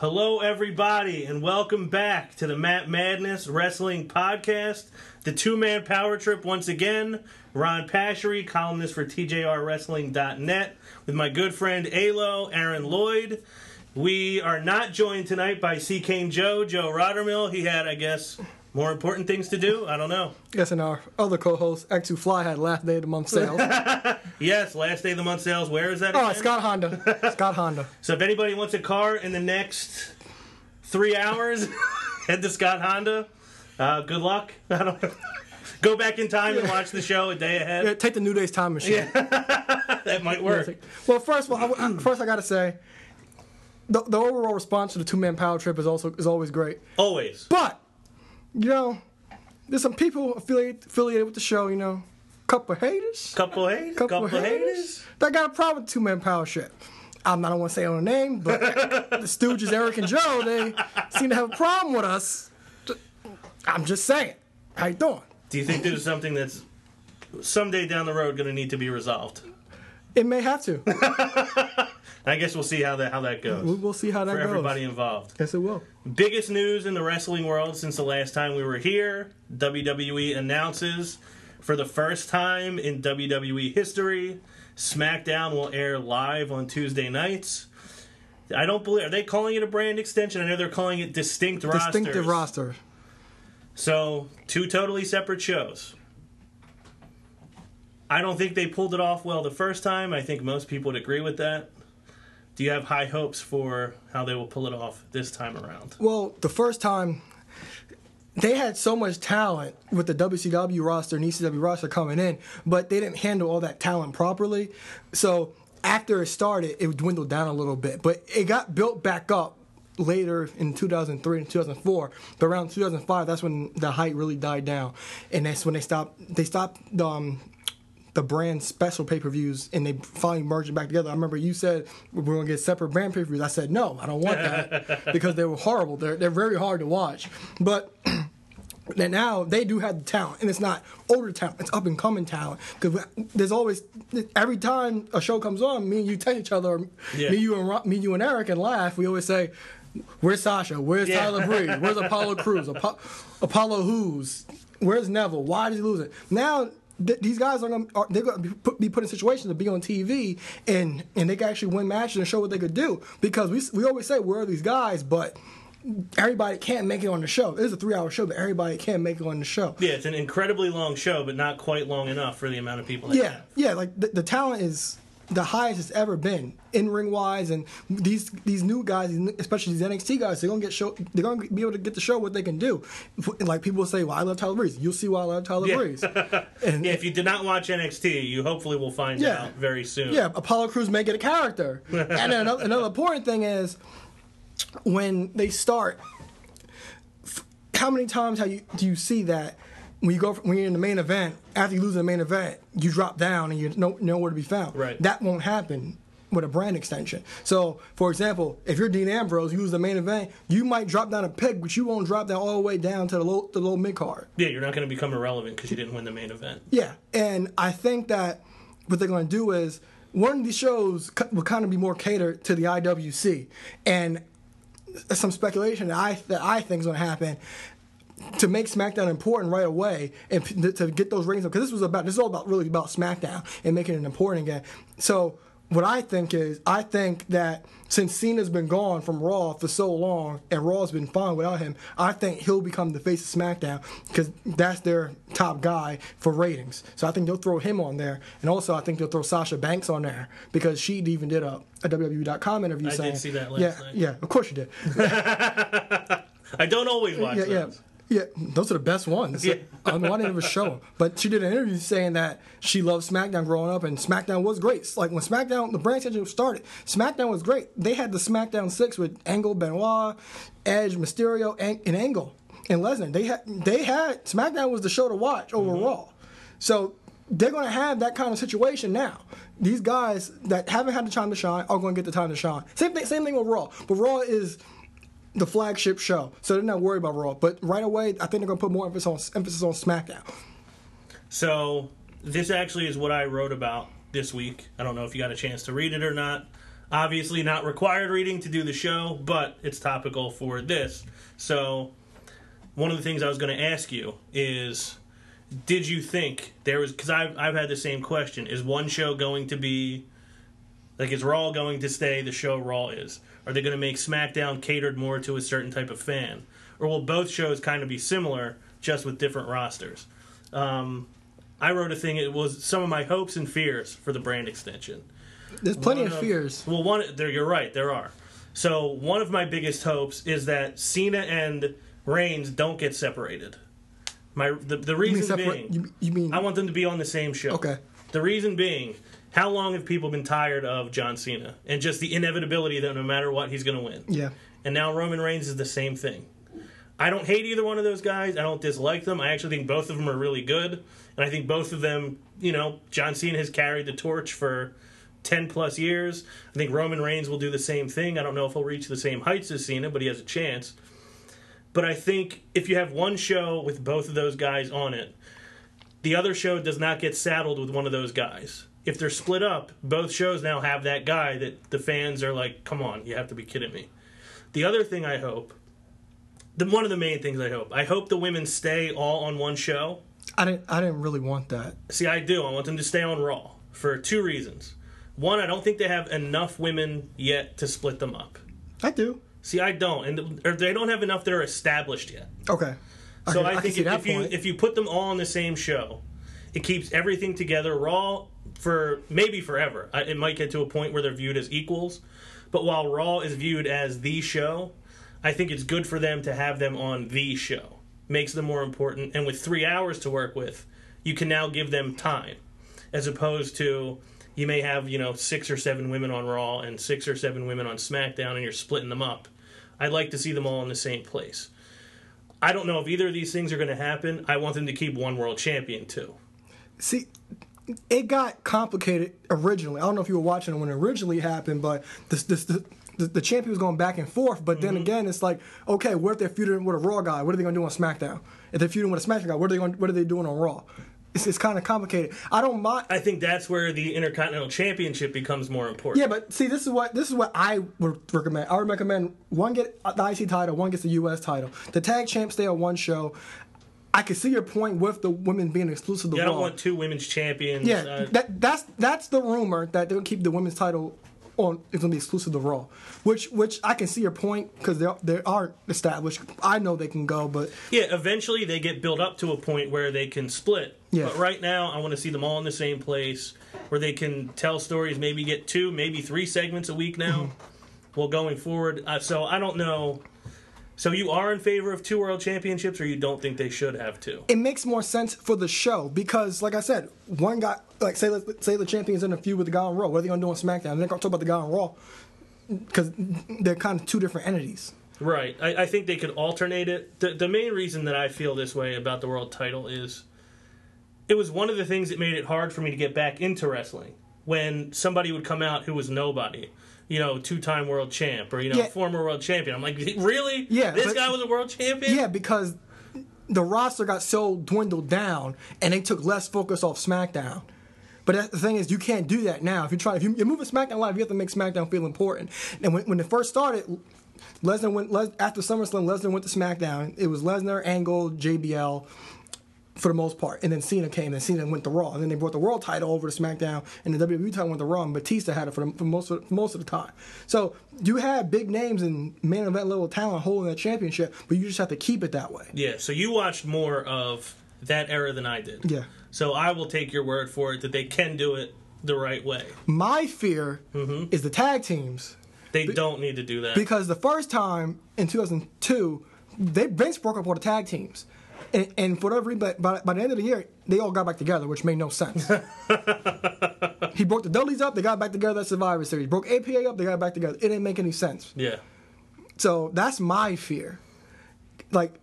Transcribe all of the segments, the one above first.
Hello, everybody, and welcome back to the Matt Madness Wrestling Podcast, the two man power trip once again. Ron Pashery, columnist for TJRWrestling.net, with my good friend Alo, Aaron Lloyd. We are not joined tonight by C. Joe, Joe Rottermill. He had, I guess, more important things to do. I don't know. Yes, and our other co-host, X2 Fly, had last day of the month sales. Yes, last day of the month sales. Where is that? oh, again? Scott Honda. Scott Honda. So if anybody wants a car in the next three hours, head to Scott Honda. Uh, good luck. I don't know. Go back in time and watch the show a day ahead. Yeah, take the New Day's time machine. That might work. Well, first of all, I, first I got to say, the, the overall response to the two-man power trip is also is always great. Always. But you know, there's some people affiliated affiliated with the show. You know, couple of haters. Couple haters. couple, Couple, of haters, that got a problem with two man power shit. I'm not, I don't want to say on a name, but the Stooges, Eric and Joe, they seem to have a problem with us. I'm just saying. How you doing? Do you think this is something that's someday down the road going to need to be resolved? It may have to. I guess we'll see how that how that goes We- We'll see how that for goes. everybody involved. Yes, it will. Biggest news in the wrestling world since the last time we were here WWE announces for the first time in WWE history SmackDown will air live on Tuesday nights. I don't believe are they calling it a brand extension? I know they're calling it distinct rosters. Distinctive roster. So, two totally separate shows. I don't think they pulled it off well the first time. I think most people would agree with that. Do you have high hopes for how they will pull it off this time around? Well, the first time they had so much talent with the WCW roster and ECW roster coming in, but they didn't handle all that talent properly. So after it started, it dwindled down a little bit, but it got built back up later in 2003 and 2004 but around 2005 that's when the height really died down and that's when they stopped they stopped um the brand special pay per views and they finally merged it back together. I remember you said we're going to get separate brand pay per views. I said no, I don't want that because they were horrible. They're they're very hard to watch. But and now they do have the talent, and it's not older talent; it's up and coming talent. Because there's always every time a show comes on, me and you text each other, Yeah. me you and me you and Eric, and laugh. We always say. Where's Sasha? Where's Yeah. Tyler Breeze? Where's Apollo Crews? Apo- Apollo who's? Where's Neville? Why did he lose it? Now th- these guys are going to are, they're to be put, be put in situations to be on TV and and they can actually win matches and show what they could do because we we always say where are these guys, but everybody can't make it on the show. It is a three hour show, but everybody can't make it on the show. Yeah, it's an incredibly long show, but not quite long enough for the amount of people. That Yeah, have. yeah, like the, the talent is the highest it's ever been in ring wise, and these these new guys, especially these NXT guys, they're gonna get show. They're gonna be able to get to show what they can do. Like people will say, "Well, I love Tyler Breeze." You'll see why I love Tyler Yeah. Breeze. And Yeah, if you did not watch NXT, you hopefully will find Yeah. out very soon. yeah, Apollo Crews may get a character. and another, another important thing is when they start. How many times have you do you see that when you go when you're in the main event after you lose the main event you drop down and you're no, nowhere to be found? Right. That won't happen with a brand extension. So, for example, if you're Dean Ambrose, you lose the main event, you might drop down a peg, but you won't drop down all the way down to the low the low mid card. Yeah, you're not going to become irrelevant because you didn't win the main event. Yeah, and I think that what they're going to do is one of these shows will kind of be more catered to the IWC, and uh, some speculation that I that I think is going to happen to make SmackDown important right away and p- to get those ratings up because this was about this is all about really about SmackDown and making it important again. So what I think is I think that since Cena's been gone from Raw for so long and Raw's been fine without him, I think he'll become the face of SmackDown because that's their top guy for ratings. So I think they'll throw him on there, and also I think they'll throw Sasha Banks on there because she even did a, a WWE.com interview I saying, see that last yeah, night. yeah, of course you did. I don't always watch yeah. those. Yeah, those are the best ones. Yeah. I don't know, I didn't show. But she did an interview saying that she loved SmackDown growing up, and SmackDown was great. Like when SmackDown, the brand extension started, SmackDown was great. They had the SmackDown six with Angle, Benoit, Edge, Mysterio, and, and Angle and Lesnar. They had they had SmackDown was the show to watch mm-hmm. over Raw. So they're going to have that kind of situation now. These guys that haven't had the time to shine are going to get the time to shine. Same thing. Same thing with Raw. But Raw is the flagship show, so they're not worried about Raw. But right away, I think they're going to put more emphasis on emphasis on SmackDown. So this actually is what I wrote about this week. I don't know if you got a chance to read it or not. Obviously, not required reading to do the show, but it's topical for this. So, one of the things I was going to ask you is did you think there was because I've, I've had the same question is one show going to be like is raw going to stay the show raw is are they going to make smackdown catered more to a certain type of fan or will both shows kind of be similar just with different rosters um, i wrote a thing it was some of my hopes and fears for the brand extension There's plenty one of fears. Well, one there you're right, there are. So one of my biggest hopes is that Cena and Reigns don't get separated. My the, the You mean reason being, You, you mean I want them to be on the same show. Okay. The reason being, how long have people been tired of John Cena and just the inevitability that no matter what he's going to win? yeah? And now Roman Reigns is the same thing. I don't hate either one of those guys. I don't dislike them. I actually think both of them are really good. And I think both of them, you know, John Cena has carried the torch for 10 plus years. I think Roman Reigns will do the same thing. I don't know if he'll reach the same heights as Cena, but he has a chance. But I think if you have one show with both of those guys on it, the other show does not get saddled with one of those guys. If they're split up, both shows now have that guy that the fans are like, come on, you have to be kidding me. The other thing I hope, the one of the main things I hope, I hope the women stay all on one show. I didn't. I didn't really want that. See, I do. I want them to stay on Raw for two reasons. One, I don't think they have enough women yet to split them up. I do. See, I don't, and or they don't have enough that are established yet. Okay. I So can- I, I think see if, if you if you put them all on the same show, it keeps everything together. Raw for maybe forever. It might get to a point where they're viewed as equals, but while Raw is viewed as the show, I think it's good for them to have them on the show. Makes them more important, and with three hours to work with, you can now give them time, as opposed to you may have you know six or seven women on Raw and six or seven women on SmackDown, and you're splitting them up. I'd like to see them all in the same place. I don't know if either of these things are going to happen. I want them to keep one world champion too. See, it got complicated originally. I don't know if you were watching it when it originally happened, but this, this, the, the, the champion was going back and forth. But Mm-hmm. then again, it's like, okay, what if they're feuding with a Raw guy? What are they going to do on SmackDown? If they're feuding with a SmackDown guy, what are they going? What are they doing on Raw? It's, it's kind of complicated. I don't mind. I think that's where the Intercontinental Championship becomes more important. Yeah, but see, this is what this is what I would recommend. I would recommend one get the IC title, one gets the US title. The tag champs stay on one show. I can see your point with the women being exclusive to Yeah, I don't want two women's champions. Yeah, uh, that that's that's the rumor that they'll keep the women's title on. It's gonna be exclusive to Raw, which which I can see your point because they they are established. I know they can go, but yeah, eventually they get built up to a point where they can split. Yeah. But right now, I want to see them all in the same place where they can tell stories. Maybe get two, maybe three segments a week now. Mm-hmm. Well, going forward, uh, so I don't know. So you are in favor of two world championships, or you don't think they should have two? it makes more sense for the show because, like I said, one guy like say let's say the champion's in a feud with the guy on Raw. What are they gonna do on SmackDown? They're gonna talk about the guy on Raw because they're kind of two different entities. Right. I, I think they could alternate it. The, the main reason that I feel this way about the world title is it was one of the things that made it hard for me to get back into wrestling. When somebody would come out who was nobody, you know, two time world champ or, you know, Yeah. former world champion. I'm like, really? Yeah, This but- guy was a world champion? Yeah, because the roster got so dwindled down, and they took less focus off SmackDown. But the thing is, you can't do that now. If you try, if you, you're moving SmackDown live, you have to make SmackDown feel important. And when, when it first started, Lesnar went Les, after SummerSlam. Lesnar went to SmackDown. It was Lesnar, Angle, JBL, for the most part, and then Cena came, and Cena went to Raw, and then they brought the World Title over to SmackDown, and the WWE title went to Raw, and Batista had it for, the, for most of, most of the time. So you have big names and main event level talent holding that championship, but you just have to keep it that way. Yeah, so you watched more of that era than I did. Yeah. So I will take your word for it that they can do it the right way. My fear Mm-hmm. is the tag teams They don't need to do that. because the first time in 2002, they Vince broke up all the tag teams. And, and for whatever reason, by, by, the end of the year, they all got back together, which made no sense. he broke the Dudleys up, they got back together at Survivor Series. Broke APA up, they got back together. It didn't make any sense. yeah. So that's my fear. Like,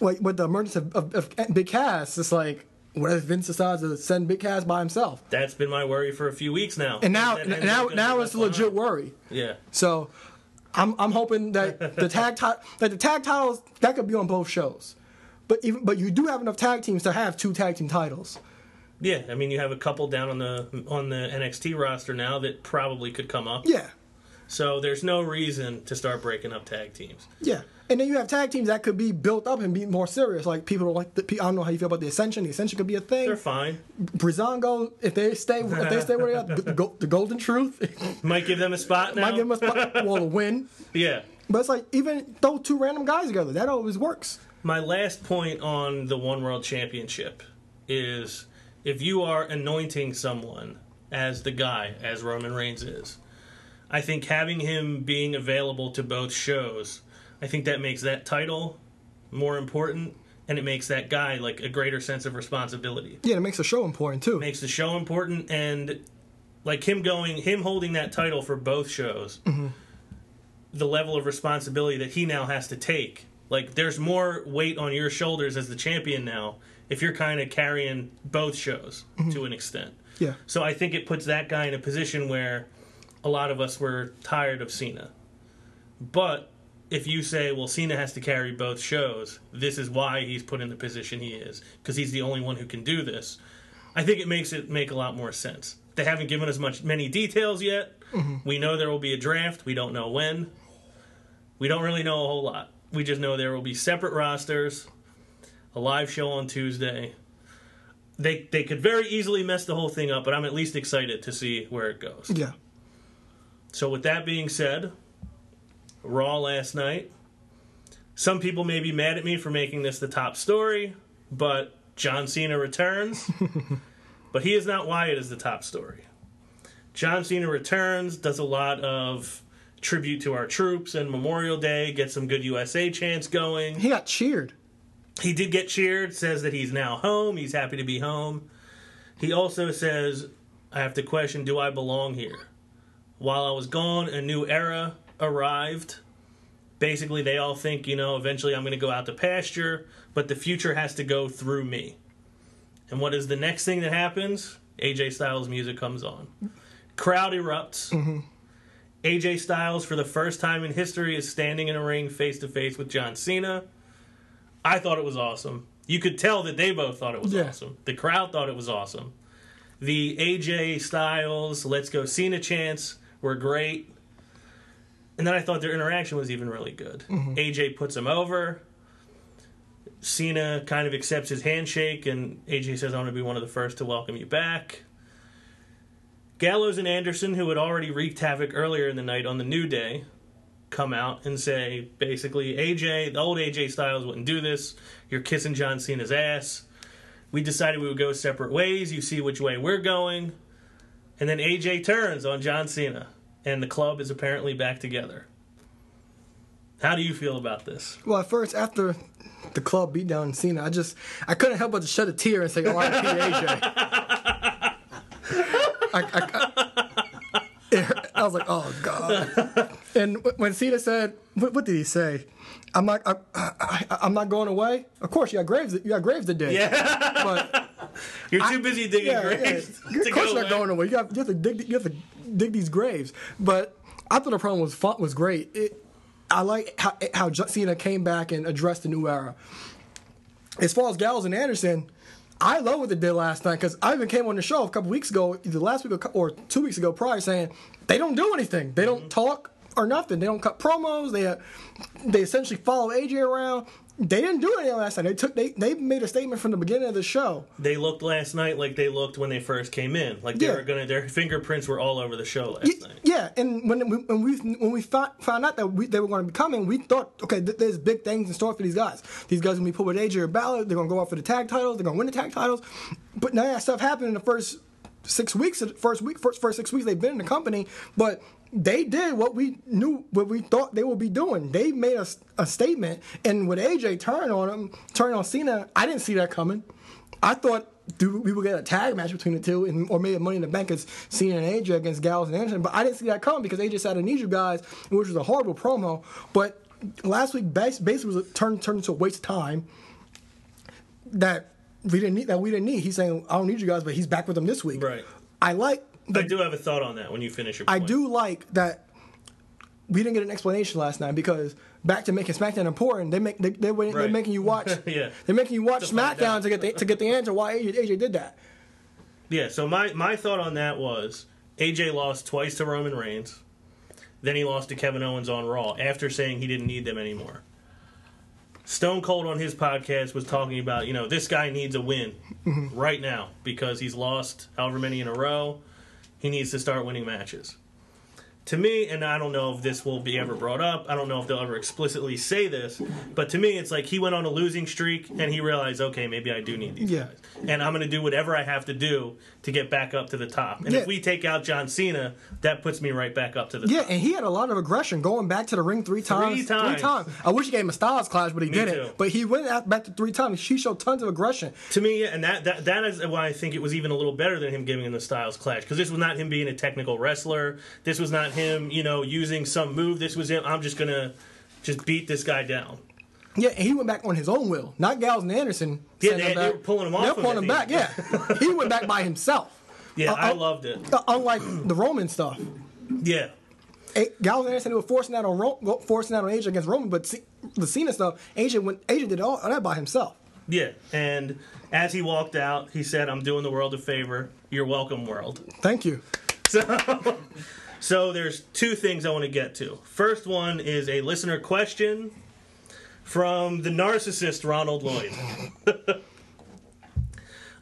like with the emergence of, of, of Big Cass, it's like, what if Vince decides to send Big Cass by himself? That's been my worry for a few weeks now. And now, and now, now it's a legit final. worry. Yeah. So, I'm I'm hoping that the tag that the tag titles that could be on both shows, but even but you do have enough tag teams to have two tag team titles. Yeah, I mean, you have a couple down on the on the NXT roster now that probably could come up. Yeah, So there's no reason to start breaking up tag teams. Yeah. And then you have tag teams that could be built up and be more serious. Like people don't like the, I don't know how you feel about the Ascension. The Ascension could be a thing. They're fine. Breezango, if they stay, if they stay where they are, the, Go- the Golden Truth Might give them a spot now. might give them a spot, well, a win. yeah. But it's like even throw two random guys together, that always works. My last point on the One World Championship is if you are anointing someone as the guy, as Roman Reigns is, I think having him being available to both shows, I think that makes that title more important and it makes that guy like a greater sense of responsibility. Yeah, it makes the show important too. Makes the show important and like him going him holding that title for both shows. Mm-hmm. The level of responsibility that he now has to take. Like there's more weight on your shoulders as the champion now if you're kind of carrying both shows mm-hmm. to an extent. Yeah. So I think it puts that guy in a position where a lot of us were tired of Cena. But if you say, well, Cena has to carry both shows, this is why he's put in the position he is, because he's the only one who can do this, I think it makes it make a lot more sense. They haven't given us much many details yet. Mm-hmm. We know there will be a draft. We don't know when. We don't really know a whole lot. We just know there will be separate rosters, a live show on Tuesday. They they could very easily mess the whole thing up, but I'm at least excited to see where it goes. Yeah. So with that being said, Raw last night. Some people may be mad at me for making this the top story, but John Cena returns. but he is not why it is the top story. John Cena returns, does a lot of tribute to our troops and Memorial Day, get some good USA chants going. He got cheered. He did get cheered, says that he's now home, he's happy to be home. He also says, I have to question, do I belong here? While I was gone, a new era arrived. Basically, they all think, you know, eventually I'm going to go out to pasture, but the future has to go through me. And what is the next thing that happens? AJ Styles music comes on. Crowd erupts. Mm-hmm. AJ Styles, for the first time in history, is standing in a ring face to face with John Cena. I thought it was awesome. You could tell that they both thought it was Yeah. awesome. The crowd thought it was awesome. The AJ Styles, Let's Go Cena chants were great. And then I thought their interaction was even really good. Mm-hmm. AJ puts him over. Cena kind of accepts his handshake, and AJ says, I want to be one of the first to welcome you back. Gallows and Anderson, who had already wreaked havoc earlier in the night on the New Day, come out and say basically, AJ, the old AJ Styles wouldn't do this. You're kissing John Cena's ass. We decided we would go separate ways. You see which way we're going. And then AJ turns on John Cena, and the club is apparently back together. How do you feel about this? Well, at first, after the club beat down Cena, I just I couldn't help but to shed a tear and say, "Oh, R.I.P. AJ." I, I, I, I was like, "Oh God!" And when Cena said, "What, what did he say?" I'm like, I, I, I'm not going away. Of course, you got graves. You got graves to dig. Yeah, But you're too busy digging yeah, yeah. graves Of course, go you're not going away. You have, you have to dig. You have to dig these graves. But I thought the problem was fun, was great. It, I like how how Cena came back and addressed the new era. As far as Gallows and Anderson, I love what they did last night because I even came on the show a couple weeks ago, either last week or, two weeks ago prior, saying they don't do anything. They don't talk or nothing. They don't cut promos. They uh, they essentially follow AJ around. They didn't do anything last night. They took they they made a statement from the beginning of the show. They looked last night like they looked when they first came in. Like they Yeah. were gonna, their fingerprints were all over the show last Y- night. Yeah, and when we when we when we found, found out that we, they were going to be coming, we thought, okay, th- there's big things in store for these guys. These guys are to be put with AJ or Balor. They're going to go out for the tag titles. They're going to win the tag titles. But none of that stuff happened in the first six weeks. First week, first first six weeks they've been in the company, but. They did what we knew, what we thought they would be doing. They made a statement, and with AJ turn on him, turn on Cena, I didn't see that coming. I thought do we would get a tag match between the two, and, or maybe Money in the Bank as Cena and AJ against Gallows and Anderson. But I didn't see that coming because AJ said, "I need you guys," which was a horrible promo. But last week basically was a turn turned into a waste of time that we didn't need. That we didn't need. He's saying, "I don't need you guys," but he's back with them this week. Right. I like. I do have a thought on that when you finish your. I do like that we didn't get an explanation last night because back to making SmackDown important, they make they, they, they're making you watch. Yeah. They're making you watch To SmackDown to get the, to get the answer why AJ, AJ did that. Yeah. So my my thought on that was AJ lost twice to Roman Reigns. Then he lost to Kevin Owens on Raw after saying he didn't need them anymore. Stone Cold on his podcast was talking about, you know, this guy needs a win mm-hmm. right now because he's lost however many in a row. He needs to start winning matches. To me, and I don't know if this will be ever brought up, I don't know if they'll ever explicitly say this, but to me, it's like he went on a losing streak and he realized, okay, maybe I do need these Yeah. guys. And I'm going to do whatever I have to do to get back up to the top. And Yeah. if we take out John Cena, that puts me right back up to the top. Yeah, top. and he had a lot of aggression going back to the ring three times. Three times. Three times. I wish he gave him a Styles clash, but he Me didn't. too. But he went out back to three times. He showed tons of aggression. To me, and that, that that is why I think it was even a little better than him giving him the Styles Clash because this was not him being a technical wrestler. This was not him, you know, using some move. This was him. I'm just gonna just beat this guy down. Yeah, and he went back on his own will. Not Gallows and Anderson. Yeah, they- him they were pulling him off They're pulling him back. Yeah, he went back by himself. Yeah, Uh, I uh, loved it. Uh, unlike the Roman stuff. Yeah, A- Gallows and Anderson were forcing that on Ro- forcing that on AJ against Roman, but C- the Cena stuff, AJ went AJ did all that by himself. yeah. And as he walked out, he said, "I'm doing the world a favor. You're welcome, world." Thank you. So, so there's two things I want to get to. First one is a listener question from the narcissist Ronald Lloyd.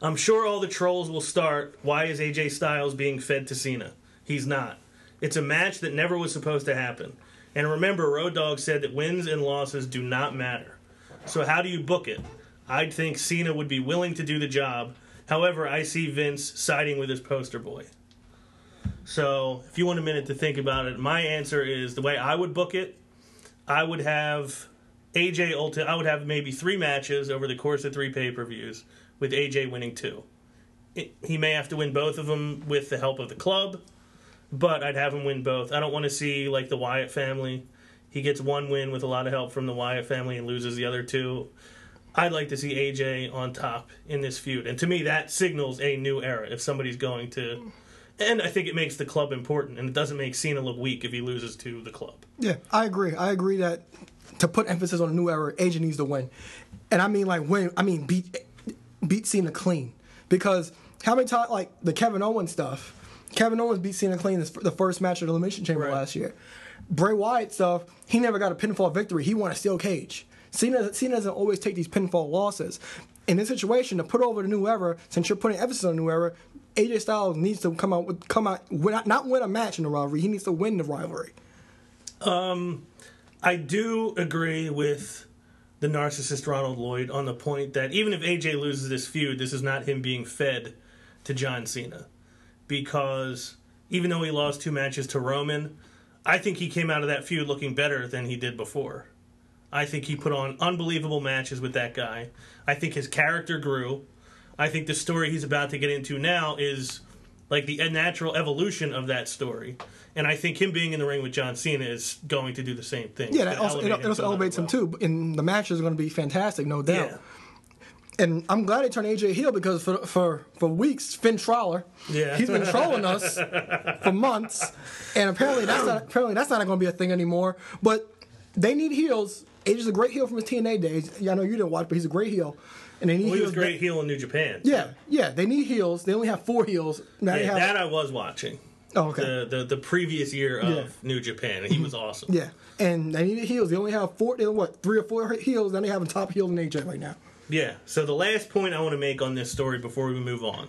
I'm sure all the trolls will start. Why is AJ Styles being fed to Cena? He's not. It's a match that never was supposed to happen. And remember, Road Dogg said that wins and losses do not matter. So how do you book it? I'd think Cena would be willing to do the job. However, I see Vince siding with his poster boy. So, if you want a minute to think about it, my answer is the way I would book it. I would have AJ ulti- I would have maybe three matches over the course of three pay per views, with AJ winning two. It, he may have to win both of them with the help of the club, but I'd have him win both. I don't want to see like the Wyatt family. He gets one win with a lot of help from the Wyatt family and loses the other two. I'd like to see AJ on top in this feud. And to me, that signals a new era if somebody's going to. And I think it makes the club important, and it doesn't make Cena look weak if he loses to the club. Yeah, I agree. I agree that to put emphasis on a new era, AJ needs to win, and I mean like win. I mean beat beat Cena clean because how many times like the Kevin Owens stuff? Kevin Owens beat Cena clean this, the first match of the Elimination Chamber Right. last year. Bray Wyatt stuff, he never got a pinfall victory. He won a steel cage. Cena, Cena doesn't always take these pinfall losses. In this situation, to put over the new era, since you're putting emphasis on the new era, AJ Styles needs to come out with come out win, not win a match in the rivalry. He needs to win the rivalry. Um, I do agree with the narcissist Ronald Lloyd on the point that even if AJ loses this feud, this is not him being fed to John Cena. Because even though he lost two matches to Roman, I think he came out of that feud looking better than he did before. I think he put on unbelievable matches with that guy. I think his character grew. I think the story he's about to get into now is like the natural evolution of that story. And I think him being in the ring with John Cena is going to do the same thing. Yeah, that also, it, it also elevates him level. too. And the matches are going to be fantastic, no doubt. Yeah. And I'm glad they turned AJ heel because for for for weeks, Finn Troller, Yeah. he's been trolling us for months, and apparently that's not apparently that's not going to be a thing anymore. But they need heels. AJ's a great heel from his TNA days. Yeah, I know you didn't watch, but he's a great heel. And they need Well, he was great heel in New Japan. Yeah, yeah, they need heels. They only have four heels. Now Yeah, have, that I was watching. oh, okay. The, the the previous year of Yeah. New Japan, and he was awesome. yeah, and they needed heels. They only have four. They what three or four heels. Then they have a top heel in AJ right now. Yeah. So the last point I want to make on this story before we move on.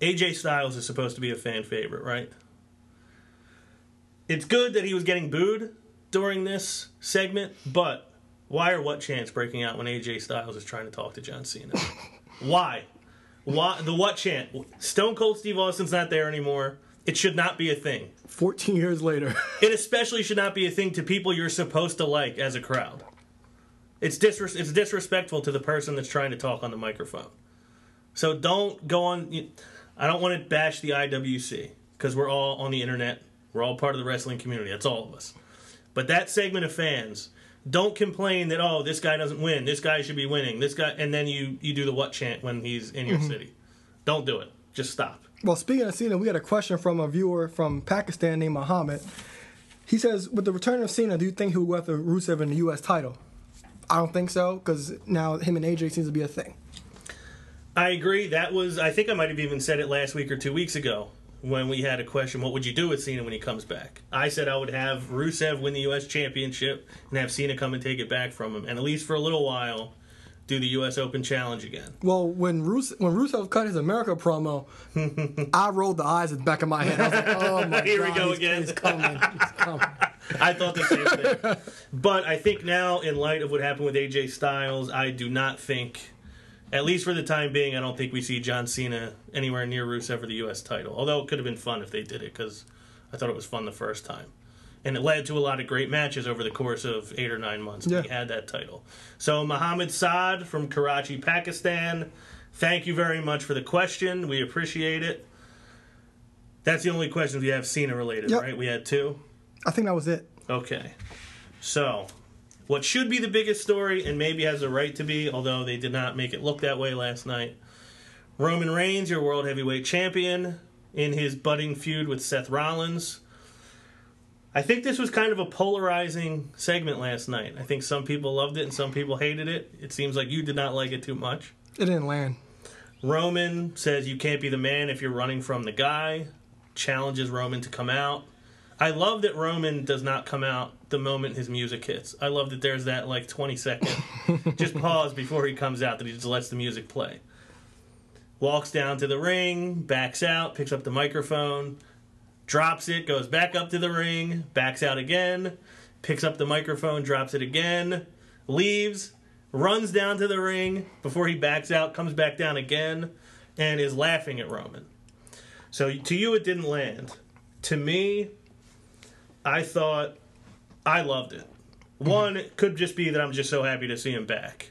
AJ Styles is supposed to be a fan favorite, right? It's good that he was getting booed during this segment, but why or what chance breaking out when AJ Styles is trying to talk to John Cena? why? Why the what chant? Stone Cold Steve Austin's not there anymore. It should not be a thing. Fourteen years later. It especially should not be a thing to people you're supposed to like as a crowd. It's disres- it's disrespectful to the person that's trying to talk on the microphone. So don't go on. I don't want to bash the IWC because we're all on the internet. We're all part of the wrestling community. That's all of us. But that segment of fans don't complain that oh this guy doesn't win. This guy should be winning. This guy and then you you do the what chant when he's in your mm-hmm. city. Don't do it. Just stop. Well, speaking of Cena, we had a question from a viewer from Pakistan named Muhammad. He says, with the return of Cena, do you think he will go after Rusev in the U.S. title? I don't think so, because now him and AJ seems to be a thing. I agree. That was I think I might have even said it last week or two weeks ago when we had a question, what would you do with Cena when he comes back? I said I would have Rusev win the U.S. Championship and have Cena come and take it back from him, and at least for a little while, do the U.S. Open Challenge again. Well, when Rus- when Rusev cut his America promo, I rolled the eyes at the back of my head. I was like, "Oh my god. Here we go he's, again." He's coming. He's coming." I thought the same thing. But I think now, in light of what happened with AJ Styles, I do not think, at least for the time being, I don't think we see John Cena anywhere near Rusev for the U.S. title. Although it could have been fun if they did it, because I thought it was fun the first time. And it led to a lot of great matches over the course of eight or nine months. Yeah. We had that title. So, Mohammed Saad from Karachi, Pakistan, thank you very much for the question. We appreciate it. That's the only questions we have Cena related, Yep. right? We had two. I think that was it. Okay. So, what should be the biggest story, and maybe has a right to be, although they did not make it look that way last night Roman Reigns, your World Heavyweight Champion, in his budding feud with Seth Rollins. I think this was kind of a polarizing segment last night. I think some people loved it and some people hated it. It seems like you did not like it too much. It didn't land. Roman says you can't be the man if you're running from the guy, challenges Roman to come out. I love that Roman does not come out the moment his music hits. I love that there's that like 20 second just pause before he comes out that he just lets the music play. Walks down to the ring, backs out, picks up the microphone, drops it, goes back up to the ring, backs out again, picks up the microphone, drops it again, leaves, runs down to the ring before he backs out, comes back down again, and is laughing at Roman. So to you, it didn't land. To me, I thought I loved it. One, it could just be that I'm just so happy to see him back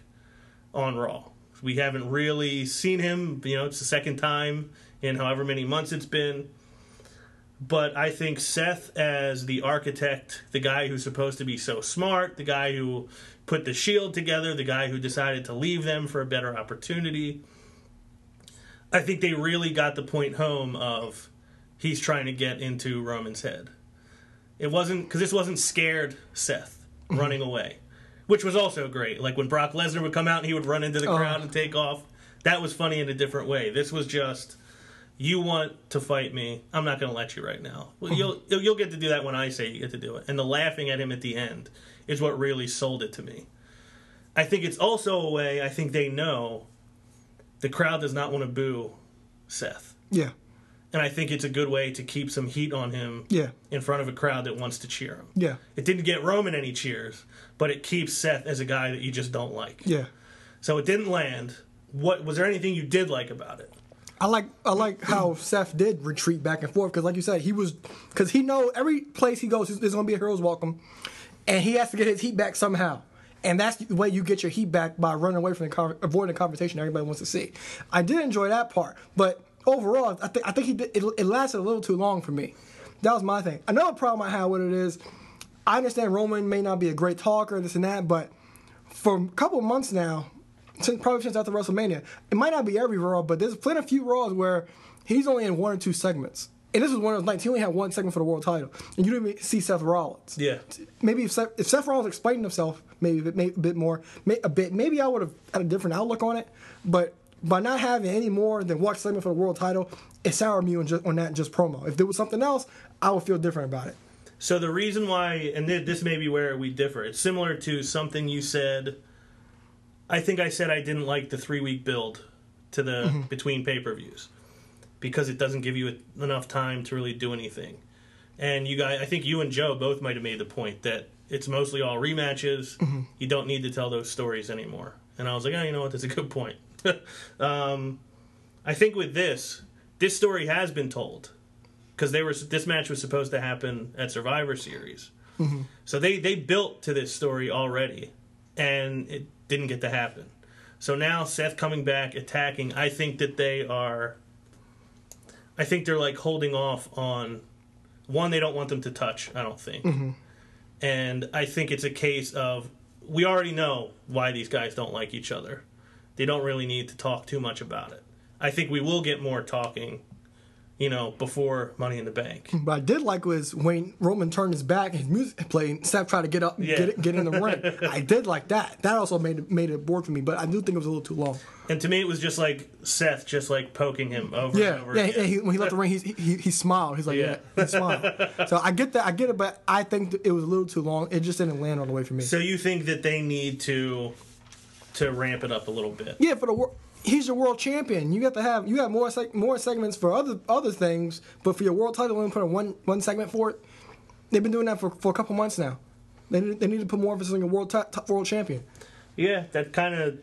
on Raw. We haven't really seen him, you know, it's the second time in however many months it's been. But I think Seth, as the architect, the guy who's supposed to be so smart, the guy who put the shield together, the guy who decided to leave them for a better opportunity, I think they really got the point home of he's trying to get into Roman's head. It wasn't because this wasn't scared Seth mm-hmm. running away, which was also great. Like when Brock Lesnar would come out and he would run into the Oh. crowd and take off. That was funny in a different way. This was just you want to fight me. I'm not going to let you right now. Well, you'll mm-hmm. you'll you'll get to do that when I say you get to do it. And the laughing at him at the end is what really sold it to me. I think it's also a way. I think they know the crowd does not want to boo Seth, Yeah. And I think it's a good way to keep some heat on him Yeah. in front of a crowd that wants to cheer him. Yeah. It didn't get Roman any cheers, but it keeps Seth as a guy that you just don't like. Yeah. So it didn't land. What was there anything you did like about it? I like I like how Seth did retreat back and forth because, like you said, he was because he know every place he goes, there's going to be a hero's welcome, and he has to get his heat back somehow. And that's the way you get your heat back by running away from the avoiding the conversation everybody wants to see. I did enjoy that part, but overall, I think I think he did, it, it lasted a little too long for me. That was my thing. Another problem I had with it is, I understand Roman may not be a great talker, and this and that, but for a couple months now, since probably since after WrestleMania, it might not be every Raw, but there's plenty of few Raws where he's only in one or two segments. And this was one of those nights he only had one segment for the world title, and you didn't even see Seth Rollins. Yeah. Maybe if Seth, if Seth Rollins explained himself maybe a bit, maybe a bit more, may, a bit, maybe I would have had a different outlook on it. But by not having any more than one segment for the world title, it soured me on, just, on that just promo. If there was something else, I would feel different about it. So the reason why, and thi- this may be where we differ, it's similar to something you said. I think I said I didn't like the three week build to the mm-hmm. between pay per views because it doesn't give you enough time to really do anything. And you guys, I think you and Joe both might have made the point that it's mostly all rematches. Mm-hmm. You don't need to tell those stories anymore. And I was like, oh, you know what? That's a good point. um, I think with this, this story has been told because they were this match was supposed to happen at Survivor Series. So they they built to this story already, and it didn't get to happen. So now Seth coming back attacking, I think that they are. I think they're like holding off on one. They don't want them to touch. I don't think, and I think it's a case of we already know why these guys don't like each other. They don't really need to talk too much about it. I think we will get more talking you know, before Money in the Bank. But I did like was when Roman turned his back and his music played, Seth tried to get up, Yeah. get it, get in the ring. I did like that. That also made it, made it bored for me, but I do think it was a little too long. And to me, it was just like Seth just like poking him over Yeah, and over yeah. again. yeah he, when he left the ring, he, he he smiled. He's like, yeah, Yeah. he smiled. so I get that, I get it, but I think it was a little too long. It just didn't land all the way for me. So you think that they need to to ramp it up a little bit? Yeah, for the he's your world champion. You got to have you have more seg- more segments for other other things, but for your world title, only put in one one segment for it. They've been doing that for, for a couple months now. They need, they need to put more emphasis on your world ti- world champion. Yeah, that kind of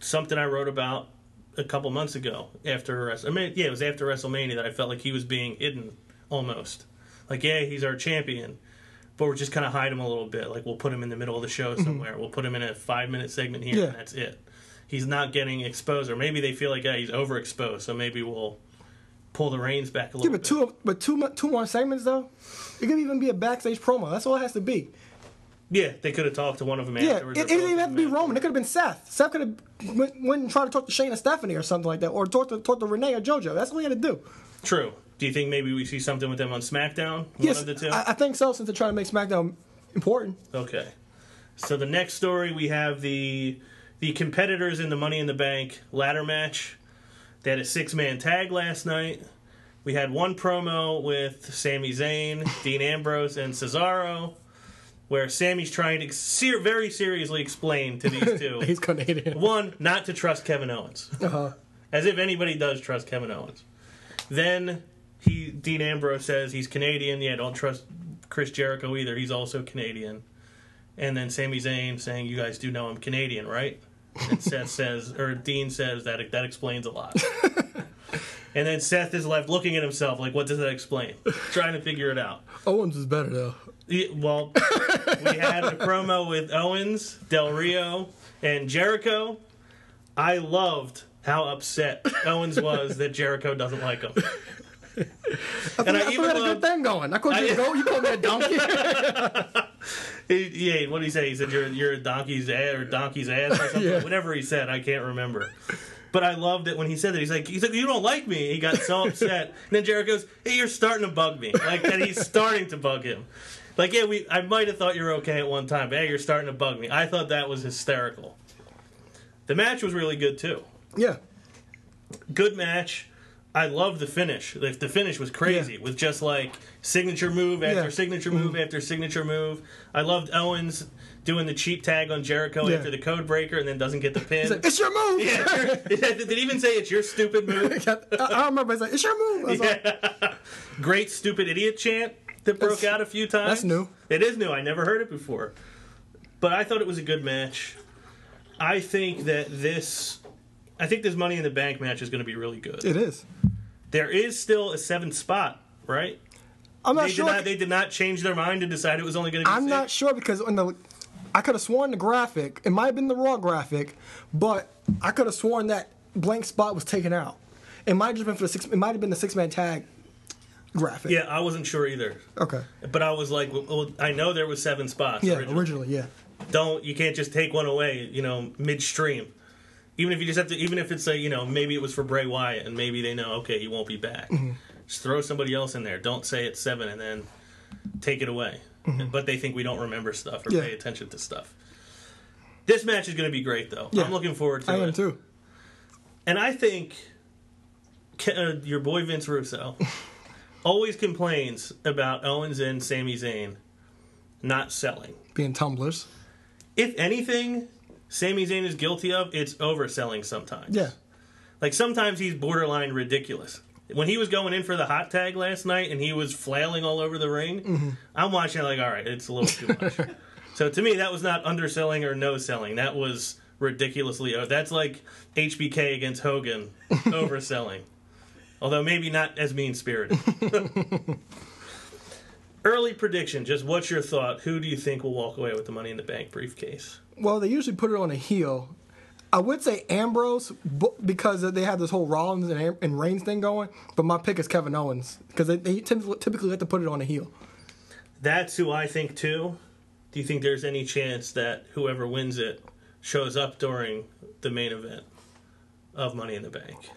something I wrote about a couple months ago after I mean, yeah, it was after WrestleMania that I felt like he was being hidden almost. Like, yeah, he's our champion, but we're just kind of hide him a little bit. Like, we'll put him in the middle of the show mm-hmm. somewhere. We'll put him in a five minute segment here, Yeah. and that's it. He's not getting exposed, or maybe they feel like, yeah, he's overexposed, so maybe we'll pull the reins back a Yeah, little but bit. two but two two more segments though. It could even be a backstage promo. That's all it has to be. yeah, they could have talked to one of them Yeah, afterwards. it, it didn't even have to be Roman. It could have been Seth. Seth could have went, went and tried to talk to Shayna Stephanie or something like that, or talk to talk to Renee or JoJo. That's all he had to do. True. Do you think maybe we see something with them on SmackDown? One Yes, of the two? I, I think so. Since they're trying to make SmackDown important. Okay. So the next story we have the the competitors in the Money in the Bank ladder match. They had a six man tag last night. We had one promo with Sami Zayn, Dean Ambrose, and Cesaro, where Sammy's trying to ser- very seriously explain to these two He's Canadian. one, not to trust Kevin Owens. Uh-huh. As if anybody does trust Kevin Owens. Then he Dean Ambrose says he's Canadian. Yeah, don't trust Chris Jericho either. He's also Canadian. And then Sami Zayn saying, "You guys do know I'm Canadian, right?" And Seth says, or Dean says that that explains a lot. and then Seth is left looking at himself like, "What does that explain?" Trying to figure it out. Owens is better though. Yeah, Well, we had a promo with Owens, Del Rio, and Jericho. I loved how upset Owens was that Jericho doesn't like him. I And I I even had a good thing going. I called you I- a goat. You called me a donkey. Yeah, what did he say? He said you're you're a donkey's ass or donkey's ass or something. Yeah. Whatever he said, I can't remember. But I loved it when he said that. He's like, he's like, you don't like me. He got so upset. And then Jericho goes, hey, you're starting to bug me. Like that, he's starting to bug him. Like, yeah, we. I might have thought you were okay at one time, but hey, you're starting to bug me. I thought that was hysterical. The match was really good too. yeah. Good match. I love the finish. Like the finish was crazy Yeah. with just like signature move after Yeah. signature move mm-hmm. after signature move. I loved Owens doing the cheap tag on Jericho Yeah. after the code breaker and then doesn't get the pin. He's like, it's your move. yeah, your- did he even say it's your stupid move? I, I remember. He's like, it's your move. Was like, Great stupid idiot chant that broke That's- out a few times. that's new. It is new. I never heard it before. But I thought it was a good match. I think that this I think this Money in the Bank match is going to be really good. it is. There is still a seventh spot, right? I'm not They did sure. not. They did not change their mind and decide it was only going to be. I'm six. not sure because in the I could have sworn the graphic. It might have been the raw graphic, but I could have sworn that blank spot was taken out. It might have just been for the six. It might have been the six man tag graphic. Yeah, I wasn't sure either. Okay. But I was like, well, I know there was seven spots. Yeah. originally. Originally, yeah. Don't you can't just take one away, you know, midstream. Even if you just have to, even if it's a you know, maybe it was for Bray Wyatt and maybe they know, okay, he won't be back. Mm-hmm. Just throw somebody else in there. Don't say it's seven and then take it away. But they think we don't remember stuff or Mm-hmm. Yeah. pay attention to stuff. This match is going to be great, though. Yeah. I'm looking forward to I it. am too. And I think uh, your boy Vince Russo always complains about Owens and Sami Zayn not selling. Being tumblers. If anything, Sami Zayn is guilty of it's overselling sometimes. Yeah. Like sometimes he's borderline ridiculous. When he was going in for the hot tag last night and he was flailing all over the ring, Mm-hmm. I'm watching like, all right, it's a little too much. so to me, that was not underselling or no selling. That was ridiculously. That's like HBK against Hogan overselling. Although maybe not as mean spirited. Early prediction, just what's your thought? Who do you think will walk away with the Money in the Bank briefcase? Well, they usually put it on a heel. I would say Ambrose because they have this whole Rollins and, and Reigns thing going, but my pick is Kevin Owens because they, they typically, have to put it on a heel. That's who I think too. Do you think there's any chance that whoever wins it shows up during the main event of Money in the Bank?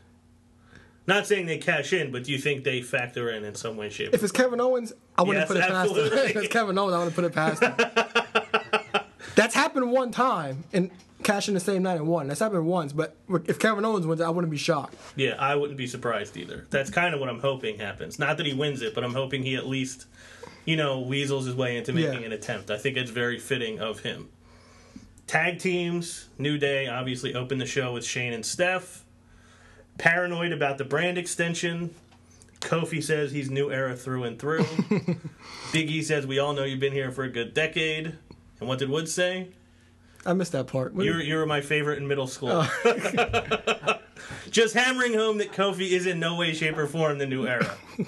Not saying they cash in, but do you think they factor in in some way, shape? If it's Kevin Owens, I wouldn't Yes, put it past him. if it's Kevin Owens, I wouldn't put it past him. That's happened one time and cashing the same night and won. That's happened once, but if Kevin Owens wins, I wouldn't be shocked. Yeah, I wouldn't be surprised either. That's kind of what I'm hoping happens. Not that he wins it, but I'm hoping he at least, you know, weasels his way into making Yeah. an attempt. I think it's very fitting of him. Tag teams, New Day obviously opened the show with Shane and Steph. Paranoid about the brand extension. Kofi says he's new era through and through. Big E says we all know you've been here for a good decade. And what did Woods say? I missed that part. What- You were, you were my favorite in middle school. Oh. Just hammering home that Kofi is in no way, shape, or form the new era.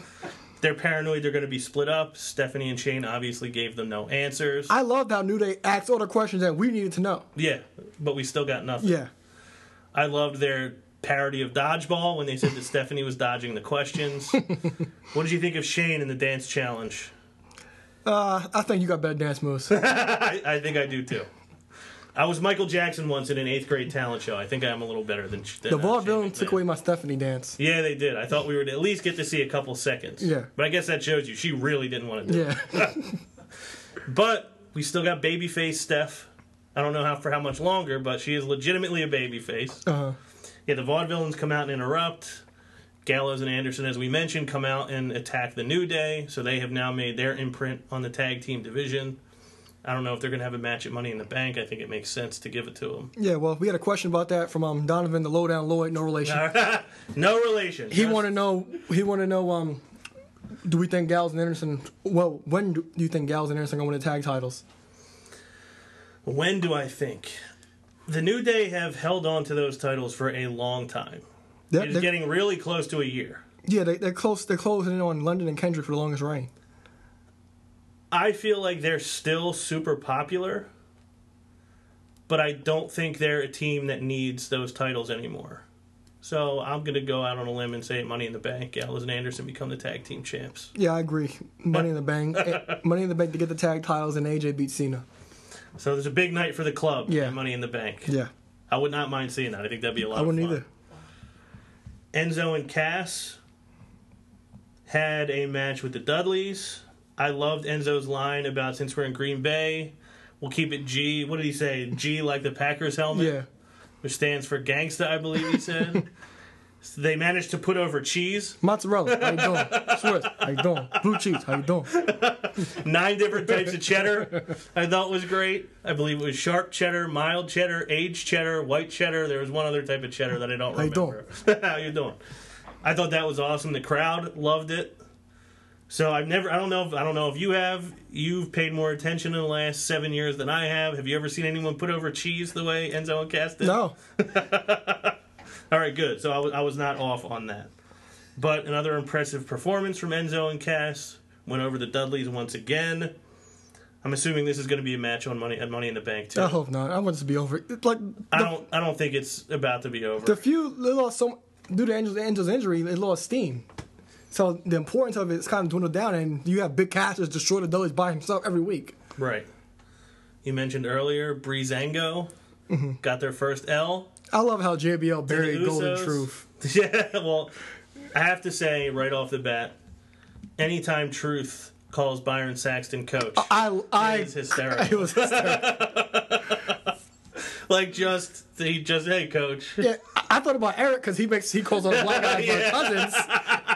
They're paranoid they're going to be split up. Stephanie and Shane obviously gave them no answers. I loved how New Day asked all the questions that we needed to know. yeah, but we still got nothing. Yeah. I loved their parody of dodgeball when they said that Stephanie was dodging the questions. what did you think of Shane in the dance challenge? Uh, I think you got better dance moves. I, I think I do too. I was Michael Jackson once in an eighth grade talent show. I think I'm a little better than, than The uh, Shane took away my Stephanie dance. Yeah, they did. I thought we would at least get to see a couple seconds. Yeah. But I guess that shows you she really didn't want to do it. Yeah. But we still got babyface Steph. I don't know how for how much longer, but she is legitimately a babyface. Uh-huh. Yeah, the vaudevillains come out and interrupt. Gallows and Anderson, as we mentioned, come out and attack the New Day. So they have now made their imprint on the tag team division. I don't know if they're going to have a match at Money in the Bank. I think it makes sense to give it to them. Yeah, well, we had a question about that from um, Donovan, the lowdown Lloyd, no relation. no relation. He want to know. He want to know. Um, do we think Gallows and Anderson? Well, when do you think Gallows and Anderson are going to win the tag titles? When do I think? The New Day have held on to those titles for a long time. They're, It's getting really close to a year. yeah, they, they're close. They're closing in on London and Kendrick for the longest reign. I feel like they're still super popular, but I don't think they're a team that needs those titles anymore. So I'm going to go out on a limb and say Money in the Bank, Gallows and Anderson become the tag team champs. Yeah, I agree. Money in the Bank. eh, Money in the Bank to get the tag titles, and AJ beat Cena. So there's a big night for the club. Yeah. Money in the Bank. Yeah, I would not mind seeing that. I think that'd be a lot I wouldn't of fun. either. Enzo and Cass had a match with the Dudleys. I loved Enzo's line about since we're in Green Bay, we'll keep it G. What did he say? G like the Packers helmet, Yeah, which stands for gangsta, I believe he said. So they managed to put over cheese, mozzarella. How you doing? Swiss. How you doing? Blue cheese. How you doing? nine different types of cheddar. I thought was great. I believe it was sharp cheddar, mild cheddar, aged cheddar, white cheddar. There was one other type of cheddar that I don't How you remember. How you doing? I thought that was awesome. The crowd loved it. So I've never. I don't know. If, I don't know if you have. You've paid more attention in the last seven years than I have. Have you ever seen anyone put over cheese the way Enzo and Cass did? No. All right, good. So I was, I was not off on that. But another impressive performance from Enzo and Cass. Went over the Dudleys once again. I'm assuming this is going to be a match on Money at Money in the Bank too. I hope not. I want this to be over. It's Like I don't. I don't think it's about to be over. the few they lost so due to Angels Angels injury, they lost steam. So the importance of it is kind of dwindled down, and you have big Cass casters destroy the Dudleys by himself every week. right. You mentioned earlier Breezango Mm-hmm. got their first L. I love how JBL buried Golden Truth. Yeah. Well, I have to say right off the bat, anytime Truth calls Byron Saxton coach, I I it is hysterical. it was hysterical. like just he just hey coach. yeah, I, thought about Eric because he makes he calls on black guys Yeah. cousins,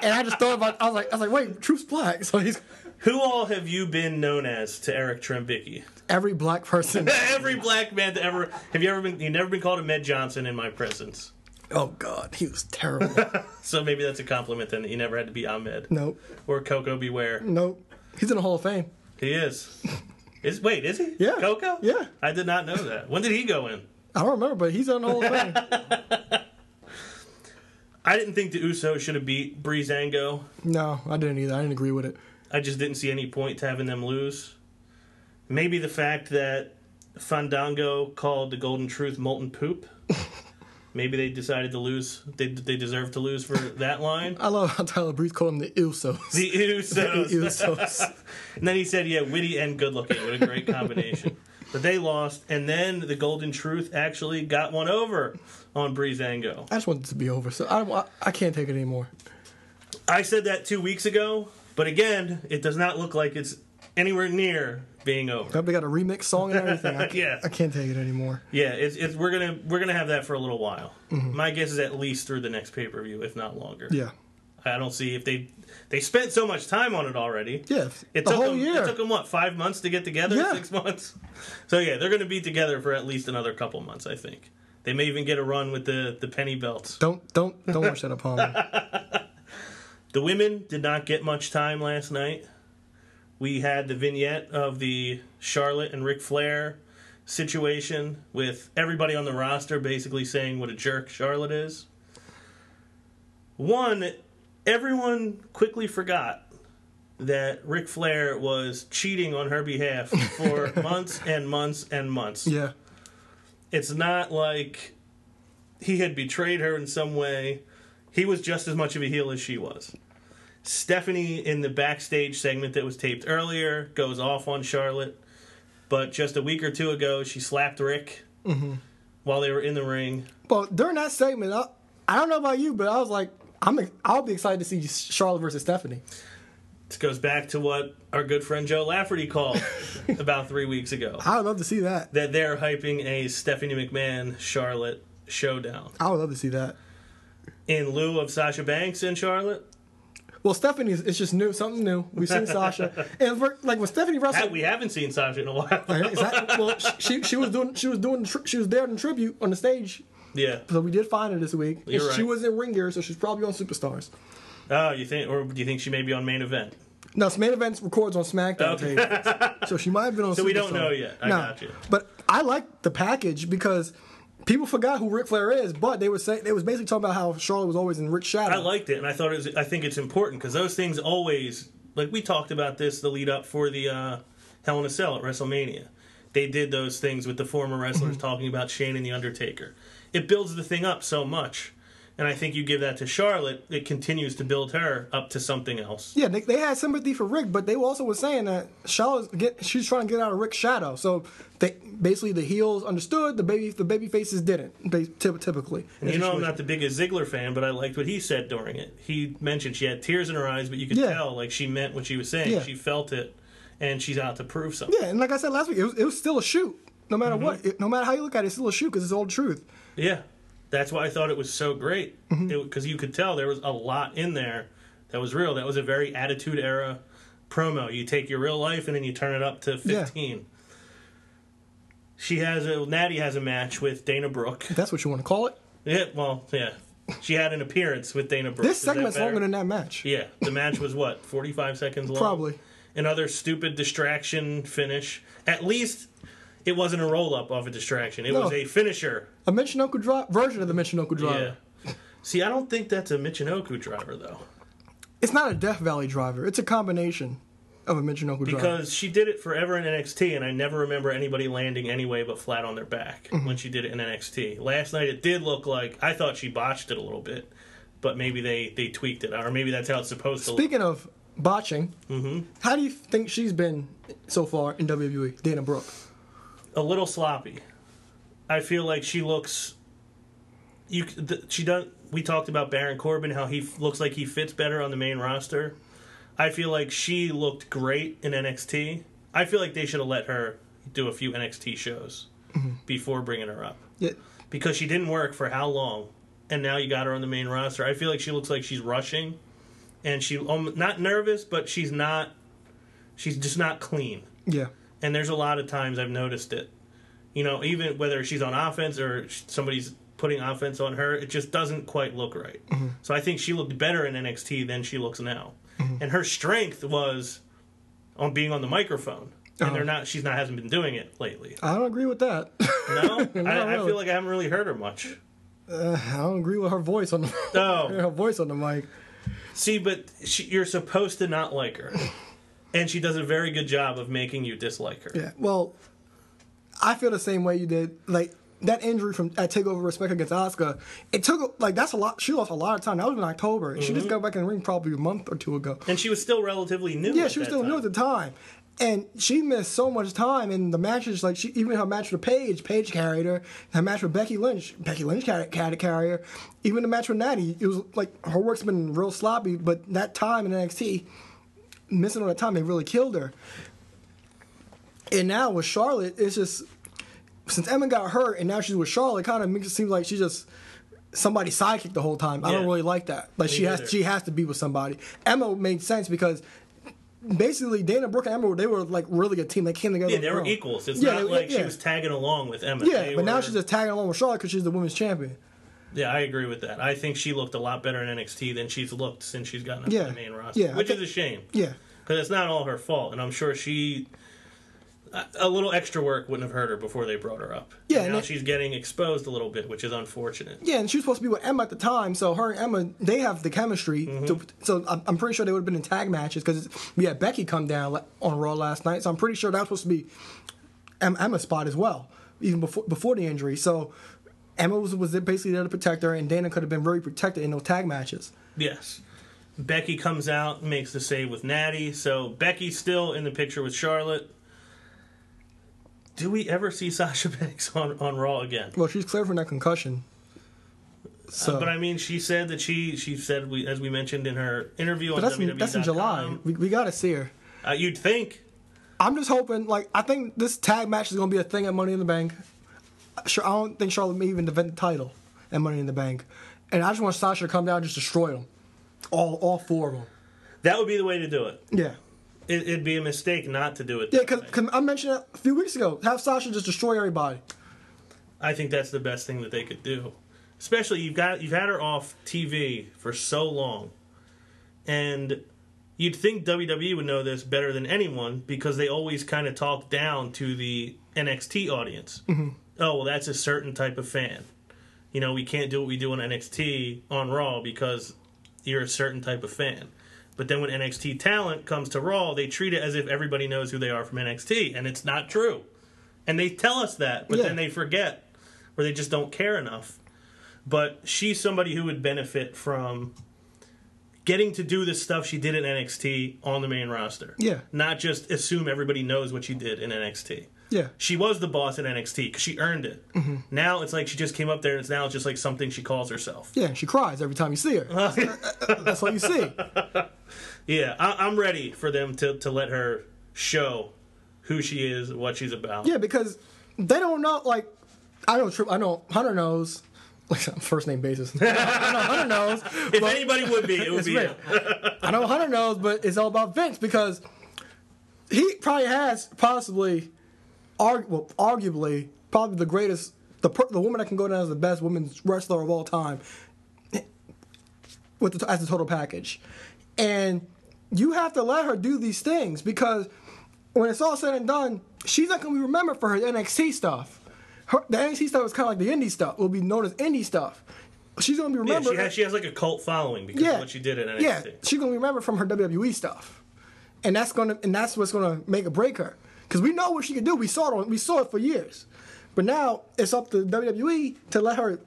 and I just thought about I was like I was like wait Truth's black, so he's Who all have you been known as to Eric Trembicki? every black person. Every black man to ever have you ever been you never been called Ahmed Johnson in my presence. oh God, he was terrible. So maybe that's a compliment then that you never had to be Ahmed nope, or Koko B. Ware. nope. He's in the Hall of Fame. He is. Is wait, is he? Yeah. Coco? Yeah. I did not know that. When did he go in? I don't remember, but he's in the Hall of Fame. I didn't think the Uso should have beat Breezango. no, I didn't either. I didn't agree with it. I just didn't see any point to having them lose. Maybe the fact that Fandango called the Golden Truth molten poop. Maybe they decided to lose. They they deserve to lose for that line. I love how Tyler Breeze called them the Ilsos. The Usos. Usos. and then he said, "Yeah, witty and good looking. What a great combination." but they lost, and then the Golden Truth actually got one over on Breezango. I just want it to be over. So I, I can't take it anymore. I said that two weeks ago, but again, it does not look like it's anywhere near being over. They got a remix song and everything. I, Yeah. I can't take it anymore. Yeah, it's, it's we're gonna we're gonna have that for a little while. Mm-hmm. My guess is at least through the next pay per view, if not longer. Yeah. I don't see if they they spent so much time on it already. Yeah. It the took whole them, year. It took them what five months to get together? Yeah. Six months. So yeah, they're going to be together for at least another couple months. I think they may even get a run with the the penny belts. don't don't don't wish that upon me. The women did not get much time last night. We had the vignette of the Charlotte and Ric Flair situation with everybody on the roster basically saying what a jerk Charlotte is. One, everyone quickly forgot that Ric Flair was cheating on her behalf for months and months and months. Yeah. It's not like he had betrayed her in some way. He was just as much of a heel as she was. Stephanie, in the backstage segment that was taped earlier, goes off on Charlotte. But just a week or two ago, she slapped Ric mm-hmm. while they were in the ring. But during that segment, I, I don't know about you, but I was like, I'm I'll be excited to see Charlotte versus Stephanie. This goes back to what our good friend Joe Lafferty called about three weeks ago. I would love to see that. That they're hyping a Stephanie McMahon Charlotte showdown I would love to see that. in lieu of Sasha Banks and Charlotte. Well, Stephanie it's just new, something new. We've seen Sasha, and for, like with Stephanie Russell, We haven't seen Sasha in a while. Oh, is that- well, she she was doing she was doing she was there in tribute on the stage, yeah. so we did find her this week. You're She was in ring gear, so she's probably on Superstars. Oh, you think, or do you think she may be on main event? No, main events records on SmackDown, Okay. so she might have been on. So we don't know yet. I no, got you. but I like the package because people forgot who Ric Flair is, but they were saying they was basically talking about how Charlotte was always in Ric's shadow. I liked it, and I thought it was. I think it's important because those things always, like we talked about this, the lead up for the uh, Hell in a Cell at WrestleMania. They did those things with the former wrestlers talking about Shane and the Undertaker. It builds the thing up so much, and I think you give that to Charlotte, it continues to build her up to something else. Yeah, they, they had sympathy for Ric, but they also were saying that Charlotte get she's trying to get out of Ric's shadow. So they basically the heels understood, the baby the baby faces didn't. They, typically, And you know, I'm not the biggest Ziggler fan, but I liked what he said during it. He mentioned she had tears in her eyes, but you could Yeah. tell like she meant what she was saying. Yeah. She felt it, and she's out to prove something. Yeah, and like I said last week, it was, it was still a shoot. No matter what, Mm-hmm. it, no matter how you look at it, it's still a shoot because it's all the truth. Yeah, that's why I thought it was so great because Mm-hmm. you could tell there was a lot in there that was real. That was a very attitude era promo. You take your real life and then you turn it up to Yeah. fifteen. She has a Natty has a match with Dana Brooke. If that's what you want to call it. Yeah, well, yeah, she had an appearance with Dana Brooke. This segment's longer than that match. Yeah, the match was what forty five seconds long. Probably. another stupid distraction finish. At least it wasn't a roll up of a distraction. It No. was a finisher. A Michinoku drive version of the Michinoku driver. Yeah. See, I don't think that's a Michinoku driver though, It's not a Death Valley driver. It's a combination of a Michinoku driver. because she did it forever in NXT, and I never remember anybody landing anyway but flat on their back Mm-hmm. when she did it in NXT. Last night it did look like I thought she botched it a little bit, but maybe they they tweaked it, or maybe that's how it's supposed to. look. Speaking of botching, how do you think she's been so far in WWE? Dana Brooke. A little sloppy. I feel like she looks. You th- she does. We talked about Baron Corbin, how he f- looks like he fits better on the main roster. I feel like she looked great in NXT. I feel like they should have let her do a few NXT shows before bringing her up Yeah, because she didn't work for how long, and now you got her on the main roster. I feel like she looks like she's rushing, and she um, not nervous, but she's not. She's just not clean yeah. And there's a lot of times I've noticed it. You know, even whether she's on offense or somebody's putting offense on her, it just doesn't quite look right. Mm-hmm. So I think she looked better in NXT than she looks now, mm-hmm. and her strength was on being on the microphone. And they're uh-huh. not. She's not. Hasn't been doing it lately. I don't agree with that. No, I, I really. feel like I haven't really heard her much. Uh, I don't agree with her voice on the No, oh. her voice on the mic. see, but she, you're supposed to not like her, and she does a very good job of making you dislike her. Yeah. Well, I feel the same way you did. Like that injury from at Takeover Respect against Asuka, it took like that's a lot. She lost a lot of time. That was in October. and She Mm-hmm. just got back in the ring probably a month or two ago. And she was still relatively new. Yeah, she was still time. new at the time. And she missed so much time in the matches. Like she, even her match with Paige, Paige carried her. Her match with Becky Lynch, Becky Lynch carried, carried, carried her. Even the match with Natty, it was like her work's been real sloppy. But that time in NXT, missing all that time, they really killed her. And now with Charlotte, it's just since Emma got hurt and now she's with Charlotte, kind of makes it seem like she just somebody sidekick the whole time. I don't really like that. Like Me she has she has to be with somebody. Emma made sense because basically Dana Brooke and Emma they were like really a team. They came together. Yeah, they were equals. It's Yeah, not they- like she was tagging along with Emma. Yeah, They but now she's just tagging along with Charlotte because she's the women's champion. Yeah, I agree with that. I think she looked a lot better in NXT than she's looked since she's gotten up Yeah. to the main roster, Yeah, which think- is a shame Yeah, because it's not all her fault, and I'm sure she. a- little extra work wouldn't have hurt her before they brought her up. Yeah, And now it- she's getting exposed a little bit, which is unfortunate. yeah, and she was supposed to be with Emma at the time, so her and Emma they have the chemistry. Mm-hmm. To, so I'm, I'm pretty sure they would have been in tag matches because we had Becky come down on Raw last night. So I'm pretty sure that was supposed to be Em- Emma's spot as well, even before before the injury. So Emma was was basically there to protect her, and Dana could have been very protected in those tag matches. Yes. Becky comes out, makes the save with Natty. So Becky's still in the picture with Charlotte. Do we ever see Sasha Banks on, on Raw again? Well, she's clear from that concussion. So, But I mean, she said that she she said we as we mentioned in her interview on but that's in, that's in July. We, we got to see her. Uh, you'd think. I'm just hoping. Like, I think this tag match is going to be a thing at Money in the Bank. Sure, I don't think Charlotte may even defend the title at Money in the Bank, and I just want Sasha to come down and just destroy them, all all four of them. That would be the way to do it. Yeah, it it'd be a mistake not to do it. yeah. Because I mentioned it a few weeks ago. Have Sasha just destroy everybody. I think that's the best thing that they could do. Especially you've got you've had her off TV for so long, and you'd think WWE would know this better than anyone because they always kind of talk down to the NXT audience. Mm-hmm. Oh well, that's a certain type of fan. You know, we can't do what we do on NXT on Raw because you're a certain type of fan. But then when NXT talent comes to Raw, they treat it as if everybody knows who they are from NXT, and it's not true. And they tell us that, but Yeah. then they forget, or they just don't care enough. But she's somebody who would benefit from getting to do the stuff she did in NXT on the main roster. Yeah. Not just assume everybody knows what she did in NXT. Yeah, She was the boss in NXT because she earned it. Mm-hmm. Now it's like she just came up there and it's now just like something she calls herself. yeah. She cries every time you see her. That's what you see. Yeah, I, I'm ready for them to, to let her show who she is, what she's about. Yeah, because they don't know. Like, I know. I know. Hunter knows. Like first name basis. I know Hunter knows. If anybody would be, it would be. I know Hunter knows, but it's all about Vince because he probably has possibly, argu- well, arguably, probably the greatest, the per- the woman that can go down as the best women's wrestler of all time, with the, as a total package, and you have to let her do these things because when it's all said and done, she's not going to be remembered for her NXT stuff. Her, the NXT stuff is kind of like the indie stuff. Will be known as indie stuff. She's going to be Yeah, remembered. she has, she has like a cult following because Yeah. of what she did in NXT. Yeah, she's gonna be remembered from her WWE stuff, and that's gonna and that's what's gonna make or break her. Because we know what she can do. We saw it. On, we saw it for years, but now it's up to WWE to let her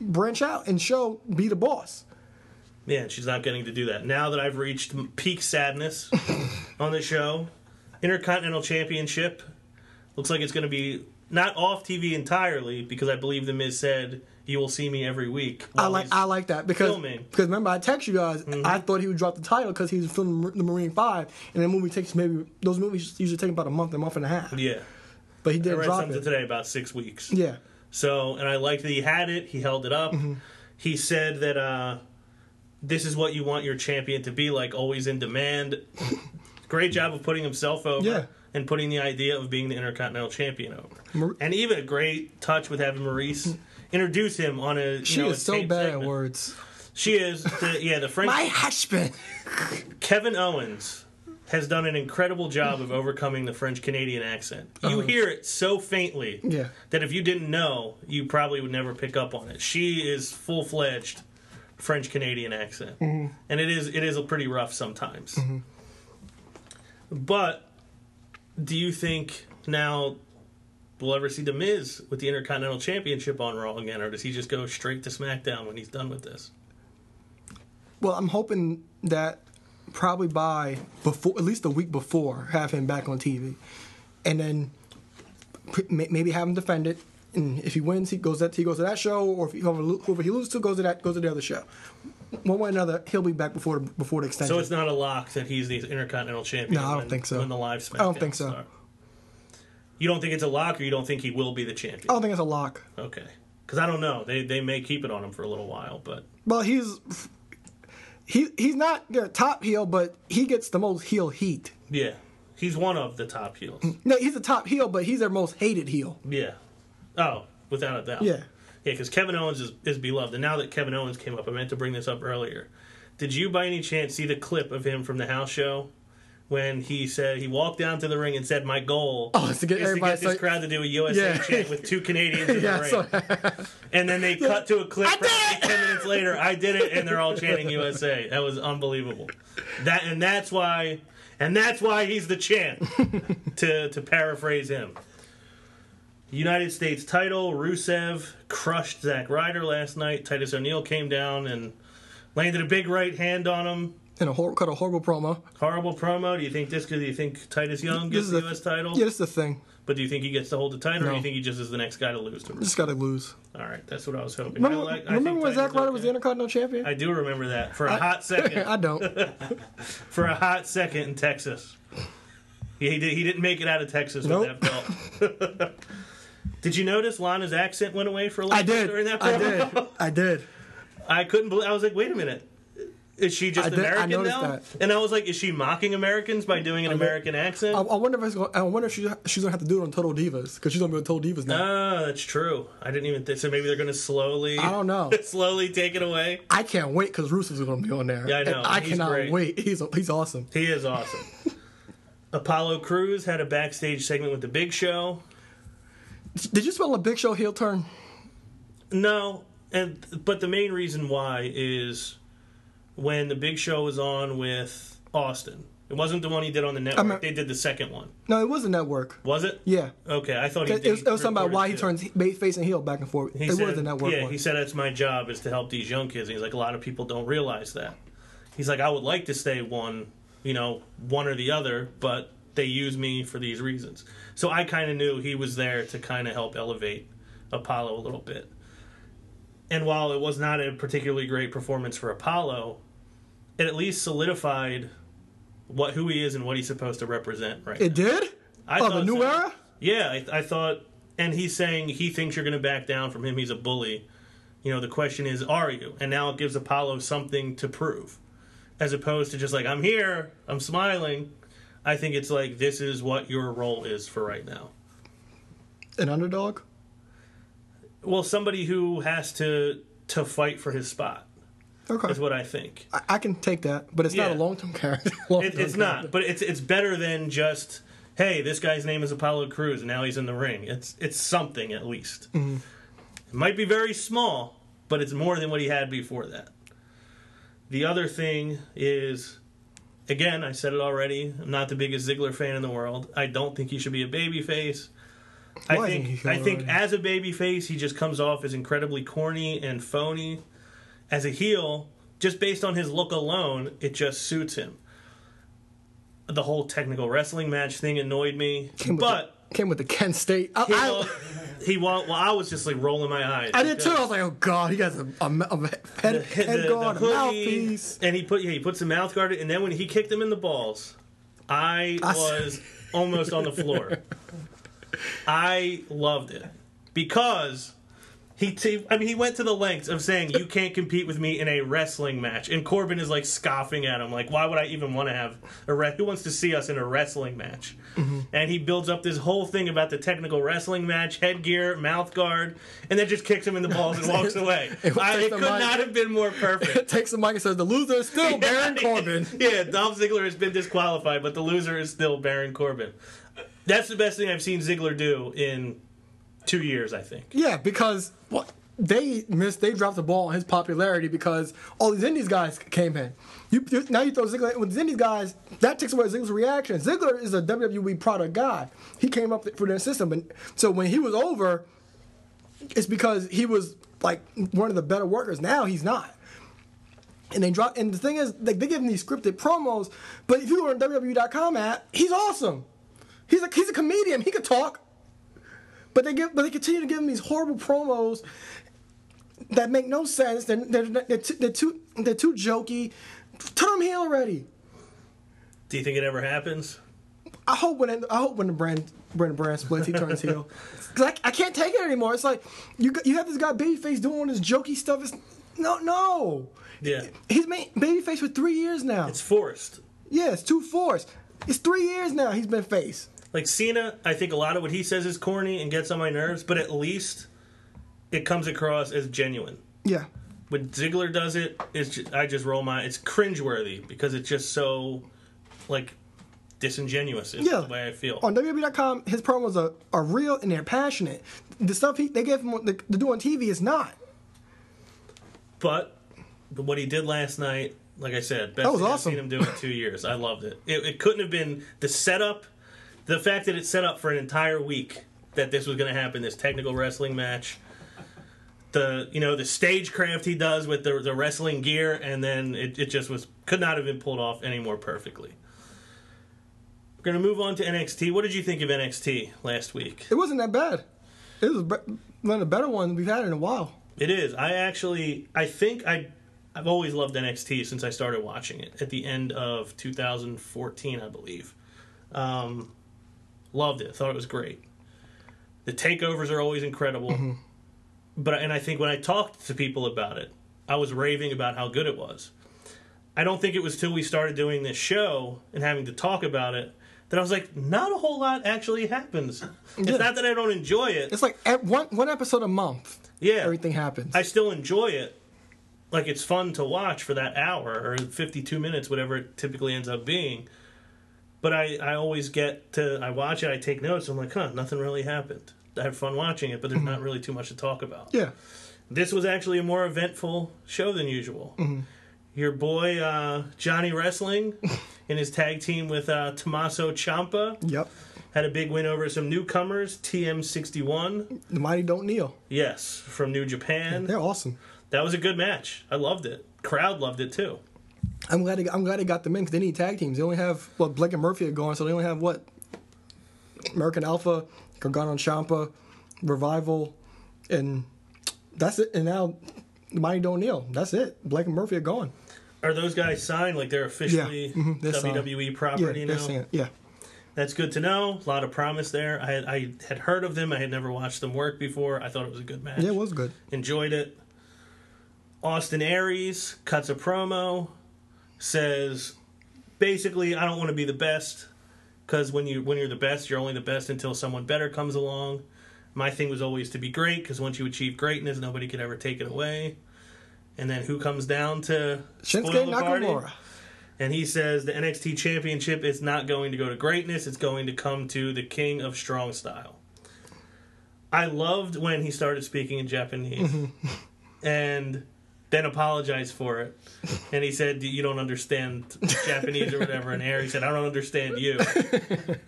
branch out and show be the boss. Yeah, and she's not getting to do that. Now that I've reached peak sadness on the show, Intercontinental Championship looks like it's going to be not off TV entirely because I believe the Miz said you will see me every week. I like I like that because filming. Mm-hmm. because remember I text you guys. I thought he would drop the title because he was filming the Marine Five, and the movie takes maybe those movies usually take about a month, a month and a half. Yeah, But he I did read drop something it. today about six weeks. Yeah, So, and I liked that he had it. He held it up. Mm-hmm. He said that uh, this is what you want your champion to be like, always in demand. Great job of putting himself over Yeah. and putting the idea of being the Intercontinental Champion over. Mar- and even a great touch with having Maryse introduce him on a. You she know, is a so bad segment. at words. She is. The, yeah, the French. My husband. Kevin Owens has done an incredible job of overcoming the French Canadian accent. You hear it so faintly. Yeah. that if you didn't know, you probably would never pick up on it. She is full fledged French Canadian accent, Mm-hmm. and it is it is a pretty rough sometimes. But do you think now we'll ever see The Miz with the Intercontinental Championship on Raw again, or does he just go straight to SmackDown when he's done with this? Well, I'm hoping that probably by before, at least a week before, have him back on TV, and then maybe have him defend it. And if he wins, he goes that he goes to that show, or if he, whoever, he loses to goes to that goes to the other show. One way or another, he'll be back before the, before the extension. So it's not a lock that he's the Intercontinental Champion. No, I don't when- think so. When the live SmackDown I don't think so. start. You don't think it's a lock, or you don't think he will be the champion? I don't think it's a lock. Okay, because I don't know. They they may keep it on him for a little while, but Well, he's he he's not the top heel, but he gets the most heel heat. yeah, he's one of the top heels. Mm-hmm. No, he's the top heel, but he's their most hated heel. Yeah. Oh, without a doubt. Yeah. Yeah, because Kevin Owens is, is beloved. And now that Kevin Owens came up, I meant to bring this up earlier. Did you by any chance see the clip of him from the house show when he said he walked down to the ring and said, "My goal Oh, to get is to get this crowd to do a USA Yeah. chant with two Canadians in Yeah, the ring." so, and then they cut to a clip I did it! ten minutes later. I did it, and they're all chanting USA. That was unbelievable. That and that's why, and that's why he's the champ. to to paraphrase him. United States title. Rusev crushed Zack Ryder last night. Titus O'Neil came down and landed a big right hand on him. And a hor- cut a horrible promo. Horrible promo. Do you think this? Do you think Titus Young gets is the U.S. title? Yeah, is the thing. But do you think he gets to hold the title, or do you think he just is the next guy to lose to? Just got to lose. All right, that's what I was hoping. Remember, I like- I remember when Titus Zack Ryder was the. Intercontinental Champion? I do remember that for a hot second. I don't. for a hot second in Texas. He, he, did, he didn't make it out of Texas Nope. with that belt. did you notice Lana's accent went away for a little I bit did. during that I did. I did. I couldn't believe. I was like, wait a minute. Is she just I did- I American now? that. And I was like, is she mocking Americans by doing an did. American accent? I, I wonder if it's going, I wonder if she, she's gonna have to do it on Total Divas because she's gonna be on Total Divas now. Ah, that's true. I didn't even think so. Maybe they're going to slowly. I don't know. slowly take it away. I can't wait because Rusev's gonna be on there. Yeah, I know. And I He's cannot great. wait. He's he's awesome. He is awesome. Apollo Crews had a backstage segment with the Big Show. Did you spell a Big Show heel turn? No, and but the main reason why is when the Big Show was on with Austin. It wasn't the one he did on the network. mean- they did the second one. No, it was a network. Was it? Yeah. Okay, I thought he It, did. was, it was something about why he turns face and heel back and forth. He it said, was a network Yeah, one. he said that's my job is to help these young kids. And He's like a lot of people don't realize that. He's like I would like to stay one, you know, one or the other, but they use me for these reasons. So I kind of knew he was there to kind of help elevate Apollo a little bit. And while it was not a particularly great performance for Apollo, it at least solidified what who he is and what he's supposed to represent. Right? it did. I oh, the new so. era. Yeah, I, I thought, and he's saying he thinks you're going to back down from him. He's a bully. You know, the question is, are you? And now it gives Apollo something to prove, as opposed to just like, I'm here, I'm smiling. I think it's like, this is what your role is for right now. An underdog. Well, somebody who has to to fight for his spot Okay. is what I think. I, I can take that, but it's not a long term character. It, it's not, but it's it's better than just, hey, this guy's name is Apollo Crews, and now he's in the ring. It's it's something at least. Mm-hmm. It might be very small, but it's more than what he had before that. The other thing is, again, I said it already. I'm not the biggest Ziggler fan in the world. I don't think he should be a babyface. I think I think already? as a babyface, he just comes off as incredibly corny and phony. As a heel, just based on his look alone, it just suits him. The whole technical wrestling match thing annoyed me, Came but the, came with the Kent State. I, he I, he. Well, I was just like rolling my eyes. I did too. I was like, oh god, he has a, a, a head, hit head the- guard, the hoodie, mouthpiece. and he put yeah, he puts the mouth guard, and then when he kicked him in the balls, I was almost on the floor. I loved it because he, t- I mean, he went to the lengths of saying you can't compete with me in a wrestling match, and Corbin is like scoffing at him, like, why would I even want to have a re- who wants to see us in a wrestling match? Mm-hmm. And he builds up this whole thing about the technical wrestling match, headgear, mouth guard, and then just kicks him in the balls and walks away. It I, it could mic. not have been more perfect. Takes the mic and says, the loser is still Baron Corbin. yeah, Dolph Ziggler has been disqualified, but the loser is still Baron Corbin. That's the best thing I've seen Ziggler do in two years, I think. Yeah, because what they missed, they dropped the ball on his popularity because all these Indies guys came in. You, now you throw Ziggler with these guys. That takes away Ziggler's reaction. Ziggler is a WWE product guy. He came up for their system, and so when he was over, it's because he was like one of the better workers. Now he's not. And they drop. And the thing is, like they give him these scripted promos, but if you go on WWE.com app, he's awesome. He's a he's a comedian. He could talk. But they give, but they continue to give him these horrible promos that make no sense. They're they're, they're, too, they're too they're too jokey. Turn him heel already. Do you think it ever happens? I hope when it, I hope when the brand the brand splits, he turns heel. Cause I, I can't take it anymore. It's like you you have this guy babyface doing all this jokey stuff. It's no no. Yeah. He's been babyface for three years now. It's forced. yeah, it's too forced. It's three years now he's been face. Like Cena, I think a lot of what he says is corny and gets on my nerves, but at least it comes across as genuine. Yeah. When Ziggler does it, it's just, I just roll my. It's cringeworthy because it's just so like disingenuous. Is Yeah. the way I feel. On WWE.com, his promos are, are real and they're passionate. The stuff he, they gave him to, to do on TV is not. But what he did last night, like I said, best That was awesome. I've seen him do in two years. I loved it. it. It couldn't have been the setup, the fact that it set up for an entire week that this was going to happen. This technical wrestling match, the you know the stagecraft he does with the the wrestling gear, and then it, it just was could not have been pulled off any more perfectly. We're going to move on to NXT. What did you think of NXT last week? It wasn't that bad. It was one of the better ones we've had in a while. It is. I actually, I think I, I've always loved NXT since I started watching it at the end of 2014, I believe. Um, loved it. Thought it was great. The takeovers are always incredible. Mm-hmm. But and I think when I talked to people about it, I was raving about how good it was. I don't think it was till we started doing this show and having to talk about it that I was like, not a whole lot actually happens. It's Yeah. not that I don't enjoy it. It's like at one one episode a month. Yeah. Everything happens. I still enjoy it. Like it's fun to watch for that hour or 52 minutes, whatever it typically ends up being. But I, I always get to, I watch it, I take notes, I'm like, huh, nothing really happened. I had fun watching it, but there's not really too much to talk about. yeah. This was actually a more eventful show than usual. Your boy, uh, Johnny Wrestling, in his tag team with uh, Tommaso Ciampa, Yep. had a big win over some newcomers, TM61. The mighty don't kneel. Yes, from New Japan. They're awesome. That was a good match. I loved it. Crowd loved it too. I'm glad. They, I'm glad they got them in because they need tag teams. They only have well Blake and Murphy are gone, so they only have what American Alpha, Gargano and Ciampa, Revival, and that's it. And now Mighty Don't Kneel. That's it. Blake and Murphy are gone. Are those guys signed? Like they're officially mhm, they're. WWE Yeah, property they're now. yeah. That's good to know. A lot of promise there. I had, I had heard of them. I had never watched them work before. I thought it was a good match. Yeah, it was good. Enjoyed it. Austin Aries cuts a promo, says basically, I don't want to be the best because when you when you're the best, you're only the best until someone better comes along. My thing was always to be great because once you achieve greatness, nobody could ever take it away. And then who comes down to spoil Shinsuke? Nakamura. And he says the NXT Championship is not going to go to greatness; it's going to come to the King of Strong Style. I loved when he started speaking in Japanese, mm-hmm. and then apologized for it. And he said, "You don't understand Japanese or whatever." And Aries said, "I don't understand you."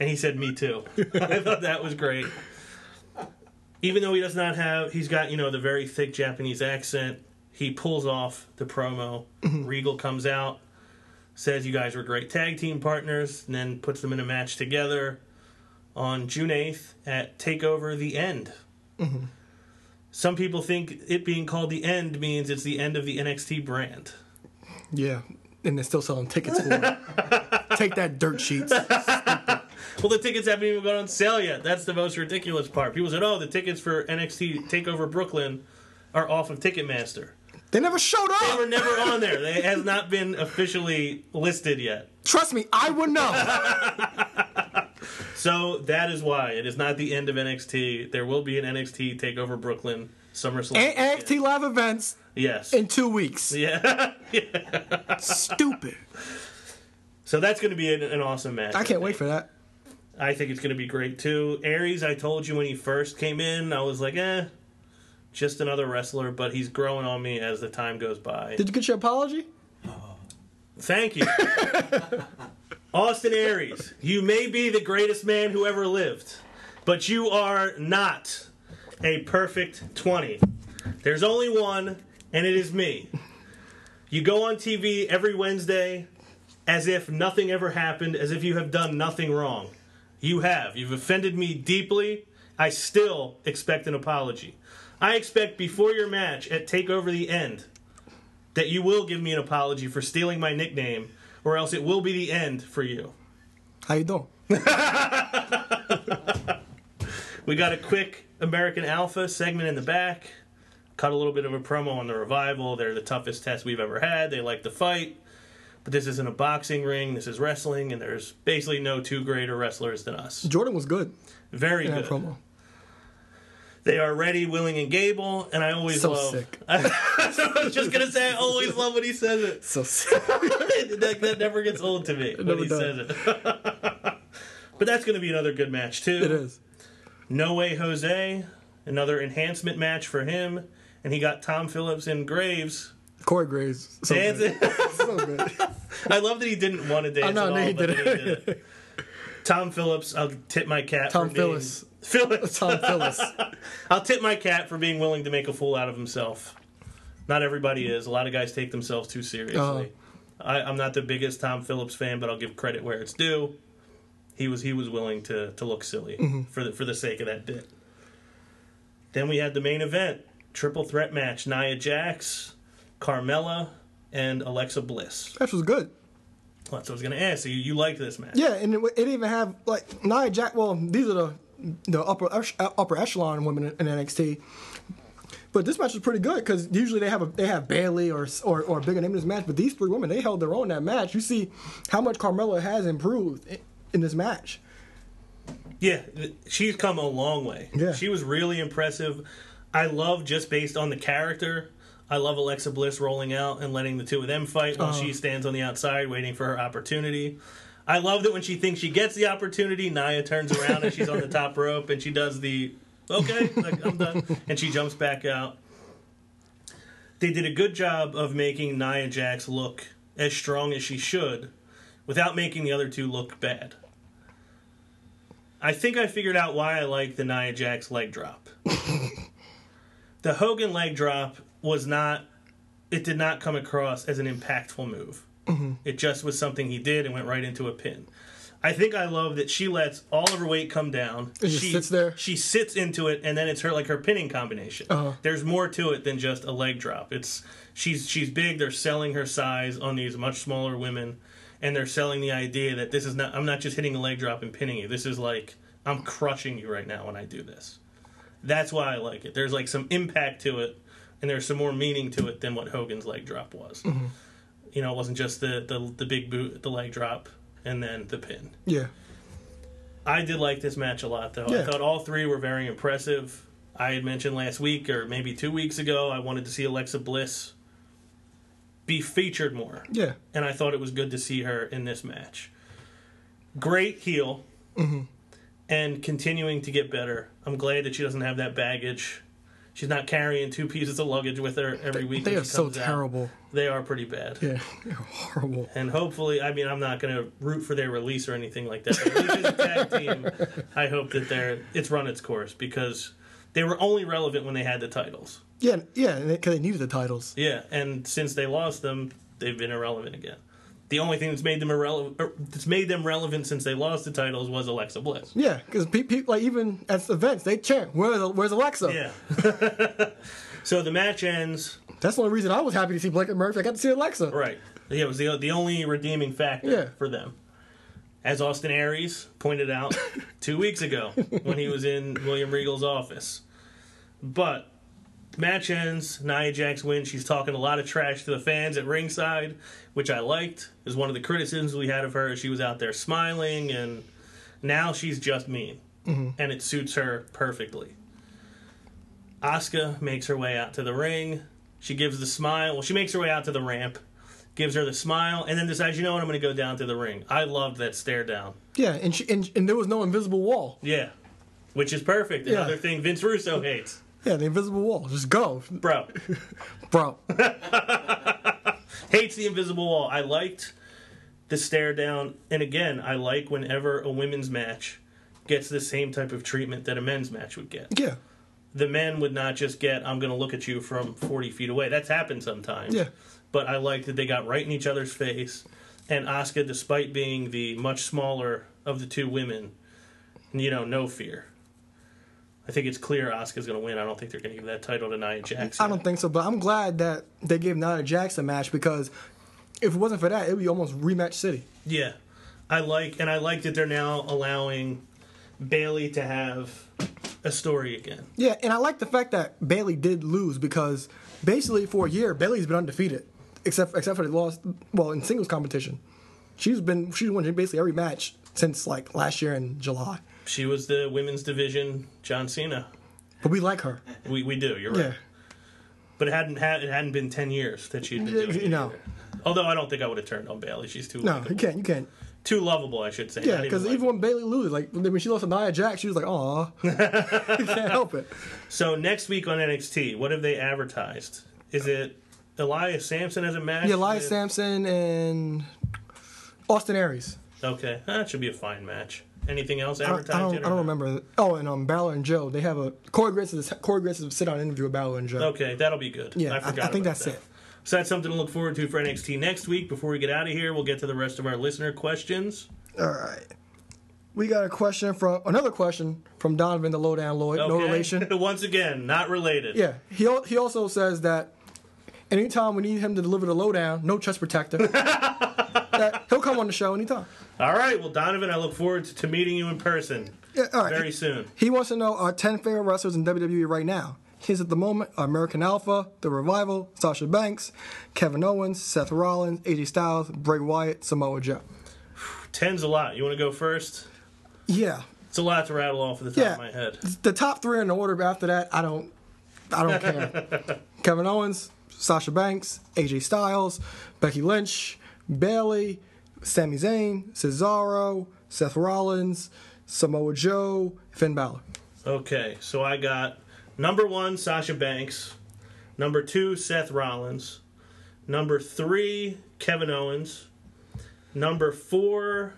And he said, "Me too." I thought that was great. Even though he does not have, he's got you know the very thick Japanese accent. He pulls off the promo. Mm-hmm. Regal comes out says you guys were great tag team partners, and then puts them in a match together on June 8th at TakeOver The End. Mm-hmm. Some people think it being called The End means it's the end of the NXT brand. Yeah, and they're still selling tickets for it. Take that, dirt sheets. Well, the tickets haven't even gone on sale yet. That's the most ridiculous part. People said, oh, the tickets for NXT TakeOver Brooklyn are off of Ticketmaster. They never showed up. They were never on there. They has not been officially listed yet. Trust me, I would know. So that is why it is not the end of NXT. There will be an NXT Takeover Brooklyn SummerSlam. and. NXT live events Yes. in two weeks. yeah. Stupid. so that's going to be an, an awesome match. I can't wait for that. I think it's going to be great too. Aries, I told you when he first came in, I was like, eh, just another wrestler, but he's growing on me as the time goes by. Did you get your apology? Thank you. Austin Aries, you may be the greatest man who ever lived, but you are not a perfect 20. There's only one, and it is me. You go on TV every Wednesday as if nothing ever happened, as if you have done nothing wrong. You have. You've offended me deeply. I still expect an apology. I expect before your match at Takeover the End that you will give me an apology for stealing my nickname, or else it will be the end for you. How you doing? We got a quick American Alpha segment in the back. Cut a little bit of a promo on the revival. They're the toughest test we've ever had. They like to fight. But this isn't a boxing ring. This is wrestling, and there's basically no two greater wrestlers than us. Jordan was good Very good. promo. They are ready, willing, and Gable, and I always love. So love. sick. I was just gonna say, I always love when he says it. So sick. that, that never gets old to me when he does. says it. but that's gonna be another good match too. it is. No Way Jose, another enhancement match for him, and he got Tom Phillips and Graves Corey Graves. So dancing. good. so good. I love that he didn't want to dance I know, at all, no, he didn't. he did it. Tom Phillips, I'll tip my cap. Tom Phillips. Phillips. Tom Phillips. I'll tip my cat for being willing to make a fool out of himself. Not everybody is. A lot of guys take themselves too seriously. Uh-huh. I, I'm not the biggest Tom Phillips fan, but I'll give credit where it's due. He was he was willing to to look silly Mm-hmm. for the for the sake of that bit. Then we had the main event, triple threat match: Nia Jax, Carmella, and Alexa Bliss. That was good. That's what I was going to ask. So you, you liked this match? Yeah, and it, it didn't even have like Nia Jax. Well, these are the the upper upper echelon women in NXT. But this match was pretty good because usually they have a they have Bayley or or or a bigger name in this match. But these three women they held their own in that match. You see how much Carmella has improved in, in this match. Yeah, she's come a long way. Yeah. She was really impressive. I love just based on the character. I love Alexa Bliss rolling out and letting the two of them fight while Uh-huh. she stands on the outside waiting for her opportunity. I love that when she thinks she gets the opportunity, Nia turns around and she's on the top rope and she does the okay, like I'm done, and she jumps back out. They did a good job of making Nia Jax look as strong as she should, without making the other two look bad. I think I figured out why I like the Nia Jax leg drop. the Hogan leg drop was not, it did not come across as an impactful move. It just was something he did and went right into a pin. I think I love that she lets all of her weight come down. She sits there? She sits into it, and then it's her like her pinning combination. Uh-huh. There's more to it than just a leg drop. It's she's she's big. They're selling her size on these much smaller women, and they're selling the idea that this is not. I'm not just hitting a leg drop and pinning you. This is like I'm crushing you right now when I do this. That's why I like it. There's like some impact to it, and there's some more meaning to it than what Hogan's leg drop was. Mm-hmm. You know, it wasn't just the, the the big boot, the leg drop, and then the pin. Yeah, I did like this match a lot, though. Yeah. I thought all three were very impressive. I had mentioned last week, or maybe two weeks ago, I wanted to see Alexa Bliss be featured more, yeah, and I thought it was good to see her in this match. Great heel, Mm-hmm. and continuing to get better. I'm glad that she doesn't have that baggage. She's not carrying two pieces of luggage with her every week. they are so comes out. terrible. They are pretty bad. Yeah, they're horrible. And hopefully, I mean, I'm not going to root for their release or anything like that. But as a tag team, I hope that they're it's run its course because they were only relevant when they had the titles. Yeah, yeah, because they needed the titles. Yeah, and since they lost them, they've been irrelevant again. The only thing that's made them irrelevant, er, that's made them relevant since they lost the titles was Alexa Bliss. Yeah, because people like even at events they chant, "Where's where's Alexa?" Yeah. so the match ends. That's the only reason I was happy to see Blake and Murphy. I got to see Alexa. Right. Yeah, it was the the only redeeming factor Yeah. for them. As Austin Aries pointed out two weeks ago when he was in William Regal's office. But match ends, Nia Jax wins. She's talking a lot of trash to the fans at ringside, which I liked. Is one of the criticisms we had of her. She was out there smiling, and now she's just mean, mm-hmm. and it suits her perfectly. Asuka makes her way out to the ring. She gives the smile. Well, she makes her way out to the ramp, gives her the smile, and then decides, you know what, I'm going to go down to the ring. I loved that stare down. Yeah, and she and, and there was no invisible wall. Yeah. Which is perfect. Yeah. Another thing Vince Russo hates. Yeah, the invisible wall. Just go, Bro, bro. Hates the invisible wall. I liked the stare down, and again, I like whenever a women's match gets the same type of treatment that a men's match would get. Yeah, The men would not just get, I'm going to look at you from 40 feet away. That's happened sometimes. Yeah. But I like that they got right in each other's face, and Asuka, despite being the much smaller of the two women, you know, no fear. I think it's clear Asuka's going to win. I don't think they're going to give that title to Nia Jackson. I don't think so, but I'm glad that they gave Nia Jackson a match because if it wasn't for that, it would be almost rematch city. Yeah, I like, and I like that they're now allowing Bayley to have a story again. Yeah, and I like the fact that Bayley did lose because basically for a year Bayley's been undefeated, except except for the loss. Well, in singles competition, she's been she's won basically every match since like last year in July. She was the women's division John Cena. But we like her. We we do. You're right. Yeah, But it hadn't had it hadn't been ten years that she'd been doing it. you know, either. Although I don't think I would have turned on Bayley. She's too no, likable. you can't, you can't. too lovable, I should say. Yeah, because like- even when Bayley loses, like when she lost to Nia Jax, she was like, "Aw, you can't help it." so next week on NXT, what have they advertised? Is it Elias Samson as a match? Yeah, Elias Samson and Austin Aries. Okay, that should be a fine match. Anything else I don't, advertised I don't. I don't remember. Oh, and um, Balor and Joe, they have a Corey Graves is Corey Graves is sit down interview with Balor and Joe. Okay, that'll be good. Yeah, I I, forgot. I think that's that. it. So that's something to look forward to for NXT next week. Before we get out of here, we'll get to the rest of our listener questions. All right. We got a question from another question from Donovan the Lowdown Lloyd. No Okay? relation. Once again, not related. Yeah. He he also says that anytime we need him to deliver the lowdown, no chest protector. that he'll come on the show anytime. All right. Well, Donovan, I look forward to, meeting you in person Yeah, all right. very soon. He wants to know our 10 favorite wrestlers in WWE right now. His at the moment American Alpha, The Revival, Sasha Banks, Kevin Owens, Seth Rollins, AJ Styles, Bray Wyatt, Samoa Joe. Ten's a lot. You want to go first? Yeah. It's a lot to rattle off at the top Yeah. of my head. The top three in the order after that, I don't I don't care. Kevin Owens, Sasha Banks, AJ Styles, Becky Lynch, Bayley, Sami Zayn, Cesaro, Seth Rollins, Samoa Joe, Finn Balor. Okay, so I got number one, Sasha Banks. Number two, Seth Rollins. Number three, Kevin Owens. Number four,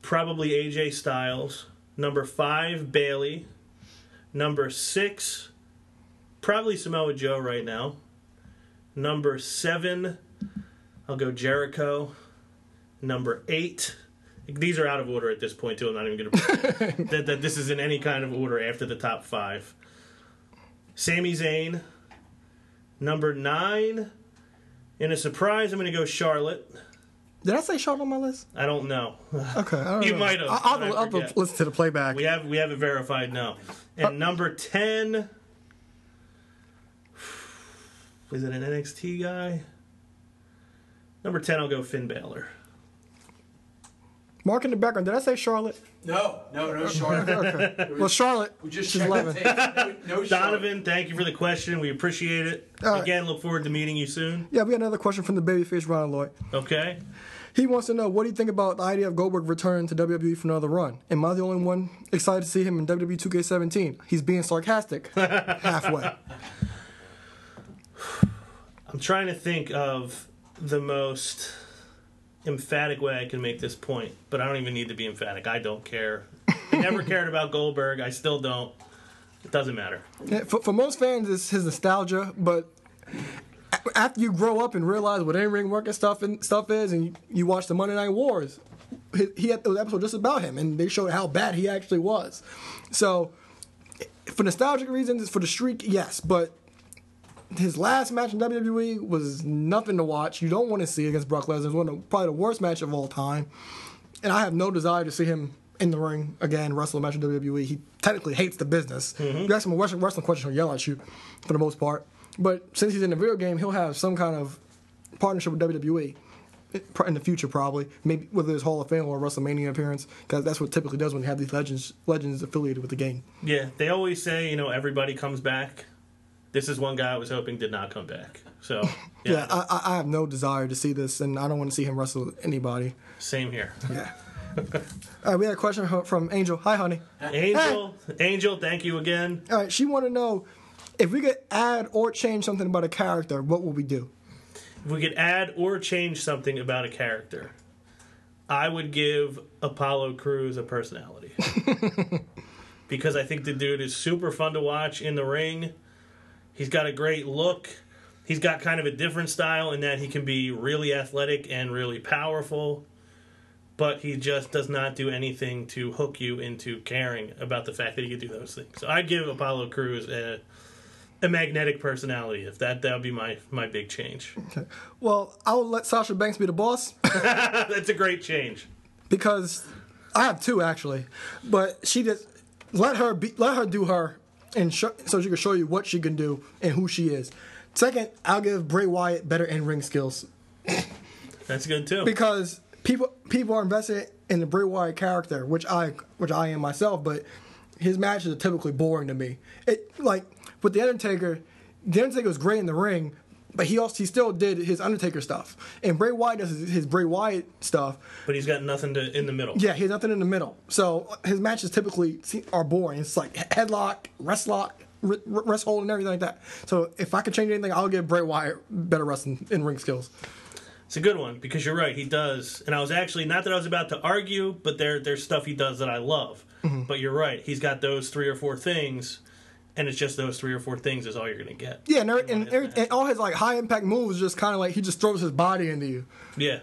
probably AJ Styles. Number five, Bayley. Number six, probably Samoa Joe right now. Number seven, I'll go Jericho. Number eight, these are out of order at this point too. I'm not even going to that, that this is in any kind of order after the top five. Sami Zayn. Number nine, in a surprise, I'm going to go Charlotte. Did I say Charlotte on my list? I don't know. Okay. I don't You know. might have, I'll, I'll, I'll listen to the playback. We have we have it verified now. And uh, number ten, is it an NXT guy? Number ten, I'll go Finn Balor. Mark in the background. Did I say Charlotte? No, no, no, Charlotte. Okay. well, Charlotte. We just she's checked 11. the. No, no Charlotte. Donovan, thank you for the question. We appreciate it. All right. Again, look forward to meeting you soon. Yeah, we got another question from the babyface Ron Lloyd. Okay. He wants to know what do you think about the idea of Goldberg returning to WWE for another run? Am I the only one excited to see him in WWE 2K17? He's being sarcastic halfway. I'm trying to think of the most emphatic way I can make this point, but I don't even need to be emphatic. I don't care. I never cared about Goldberg. I still don't. It doesn't matter. Yeah, for, for most fans, it's his nostalgia, but after you grow up and realize what in-ring work and stuff and stuff is, and you, you watch the Monday Night Wars, he, he had those episodes just about him, and they showed how bad he actually was. So, for nostalgic reasons, for the streak, yes, but his last match in WWE was nothing to watch. You don't want to see against Brock Lesnar. It's one of probably the worst match of all time, and I have no desire to see him in the ring again, wrestle a match in WWE. He technically hates the business. Mm-hmm. You ask him a wrestling, wrestling question, he'll yell at you for the most part. But since he's in the video game, he'll have some kind of partnership with WWE eh, in the future, probably. Maybe whether it's Hall of Fame or a WrestleMania appearance, because that's what typically does when you have these legends legends affiliated with the game. Yeah, they always say, you know, everybody comes back. This is one guy I was hoping did not come back. So, Yeah, yeah, I, I- I have no desire to see this, and I don't want to see him wrestle anybody. same here. Yeah. All right, we had a question from- from Angel. Hi, honey. Angel, Angel, thank you again. All right, she wanted to know if we could add or change something about a character, what would we do? if we could add or change something about a character, I would give Apollo Crews a personality. because I think the dude is super fun to watch in the ring. He's got a great look. He's got kind of a different style in that he can be really athletic and really powerful, but he just does not do anything to hook you into caring about the fact that he can do those things. So I'd give Apollo Crews a, a magnetic personality. If that that would be my my big change. Okay. Well, I would let Sasha Banks be the boss That's a great change. because I have two actually, but she just let her be, let her do her, and sh- so she can show you what she can do and who she is. Second, I'll give Bray Wyatt better in ring skills That's good too. because people people are invested in the Bray Wyatt character, which I which I am myself, but his matches are typically boring to me. It like with the Undertaker, the Undertaker was great in the ring, but he also he still did his Undertaker stuff, and Bray Wyatt does his, his Bray Wyatt stuff. but he's got nothing to in the middle. Yeah, he has nothing in the middle, so his matches typically are boring. It's like headlock, wristlock, r- r- hold, and everything like that. So if I could change anything, I'll give Bray Wyatt better wrestling in ring skills. It's a good one because you're right. He does, and I was actually not that I was about to argue, but there there's stuff he does that I love. Mm-hmm. But you're right. He's got those three or four things, and it's just those three or four things is all you're gonna get. Yeah, and, every- and, every- and all his like high impact moves just kind of like he just throws his body into you. Yeah,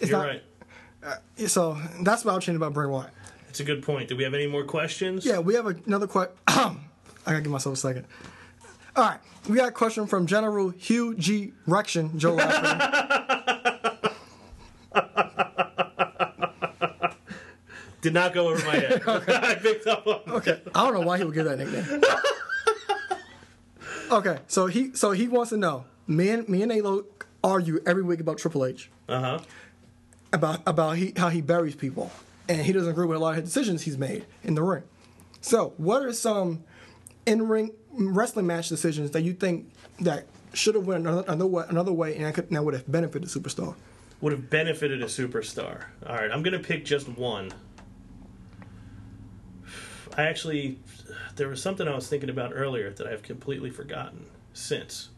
It's you're not, right. Uh, so that's what I'll change about Bray Wyatt. It's a good point. Do we have any more questions? Yeah, we have another question. I gotta give myself a second. All right, we got a question from General Hugh G. Rection, Joe. Lafferty. Did not go over my head. I picked up on. okay, I don't know why he would give that nickname. okay, so he so he wants to know. Me and me and Alo argue every week about Triple H Uh huh. about about he, how he buries people, and he doesn't agree with a lot of his decisions he's made in the ring. So, what are some in ring wrestling match decisions that you think that should have went another, another way, another way, and that could, that would have benefited the superstar? Would have benefited a superstar. All right, I'm gonna pick just one. I actually, there was something I was thinking about earlier that I've completely forgotten since.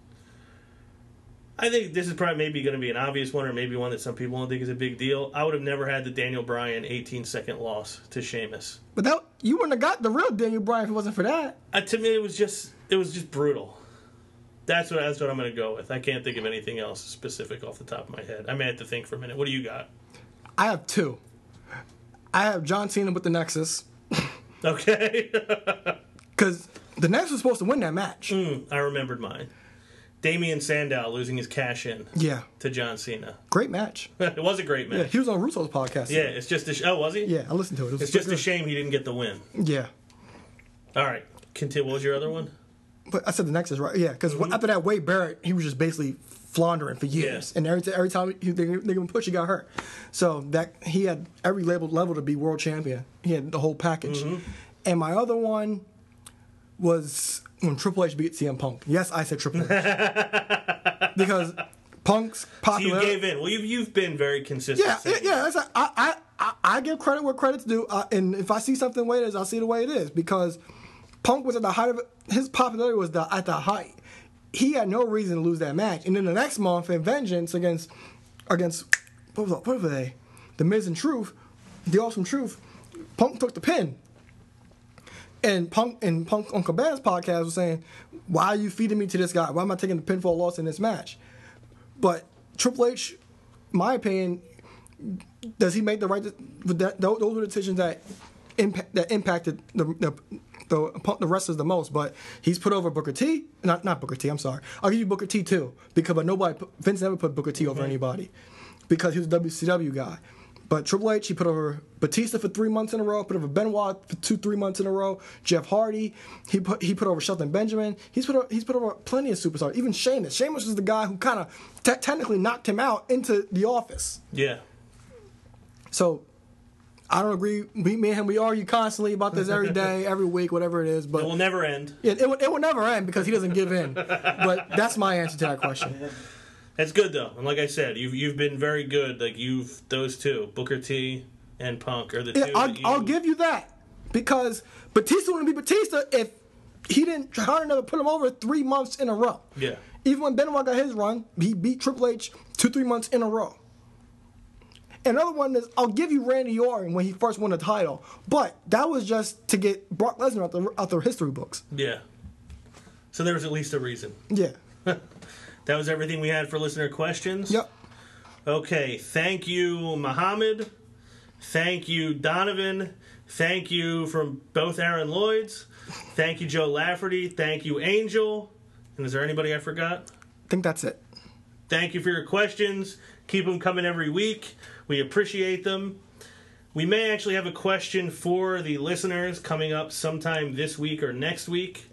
I think this is probably maybe going to be an obvious one, or maybe one that some people don't think is a big deal. I would have never had the Daniel Bryan 18 second loss to Sheamus. But that you wouldn't have got the real Daniel Bryan if it wasn't for that. Uh, to me, it was just it was just brutal. That's what that's what I'm going to go with. I can't think of anything else specific off the top of my head. I may have to think for a minute. What do you got? I have two. I have John Cena with the Nexus Okay, because the Nexus was supposed to win that match. Hmm, I remembered mine. Damien Sandow losing his cash in Yeah, to John Cena. great match. it was a great match. Yeah, he was on Russo's podcast. Yeah, it's just a sh- oh was he? yeah, I listened to it. it was It's just a shame he didn't get the win. Yeah, All right, continue. What was your other one? but I said the Nexus, right? Yeah, because after that, Wade Barrett, he was just basically floundering for years, Yeah. and every every time he, they, they give him a push, he got hurt. So that he had every level level to be world champion. He had the whole package. Mm-hmm. And my other one was when Triple H beat CM Punk. Yes, I said Triple H because Punk's popular. So you gave in. Well, you've you've been very consistent. Yeah, yeah, yeah. That's a, I, I, I, I give credit where credit's due, and if I see something the way it is, I'll see it the way it is because Punk was at the height of his popularity was the, at the height. He had no reason to lose that match, and then the next month in Vengeance against against what was what were they, the Miz and Truth, the Awesome Truth, Punk took the pin. And Punk and Punk on Cabana's podcast was saying, "Why are you feeding me to this guy? Why am I taking the pinfall loss in this match?" But Triple H, my opinion, does he make the right? That, those were decisions that impact that impacted the the the, the wrestlers the most. But he's put over Booker T. Not not Booker T. I'm sorry. I'll give you Booker T too because but nobody Vince never put Booker T over anybody because he was a WCW guy. But Triple H, he put over Batista for three months in a row. Put over Benoit for two, three months in a row. Jeff Hardy, he put he put over Shelton Benjamin. He's put over, he's put over plenty of superstars. Even Sheamus. Sheamus is the guy who kind of te- technically knocked him out into the office. yeah. So I don't agree. We, me and him, we argue constantly about this every day, every week, whatever it is. But It will never end. it, it, will- it will never end because he doesn't give in. But that's my answer to that question. That's good though, and like I said, you've you've been very good. Like you've those two, Booker T and Punk, are the Yeah, two. I'll, that you, I'll give you that because Batista wouldn't be Batista if he didn't try to never put him over three months in a row. Yeah. Even when Benoit got his run, he beat Triple H two, three months in a row. Another one is I'll give you Randy Orton when he first won the title, but that was just to get Brock Lesnar out the out the history books. Yeah. So there was at least a reason. Yeah. That was everything we had for listener questions. Yep. Okay, thank you, Muhammad. Thank you, Donovan. Thank you from both Aaron Lloyds. Thank you, Joe Lafferty. Thank you, Angel. And is there anybody I forgot? I think that's it. Thank you for your questions. Keep them coming every week. We appreciate them. We may actually have a question for the listeners coming up sometime this week or next week.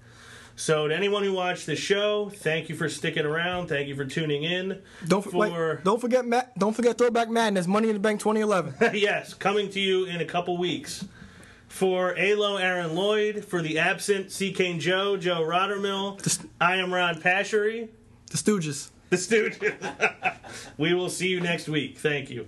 So, to anyone who watched the show, thank you for sticking around. Thank you for tuning in. Don't for, wait, don't forget Ma- don't forget Throwback Madness Money in the Bank 2011. yes, coming to you in a couple weeks. For Alo Aaron Lloyd, for the absent C. Kane Joe, Joe Rottermill, I am Ron Pashery. The Stooges. The Stooges. we will see you next week. Thank you.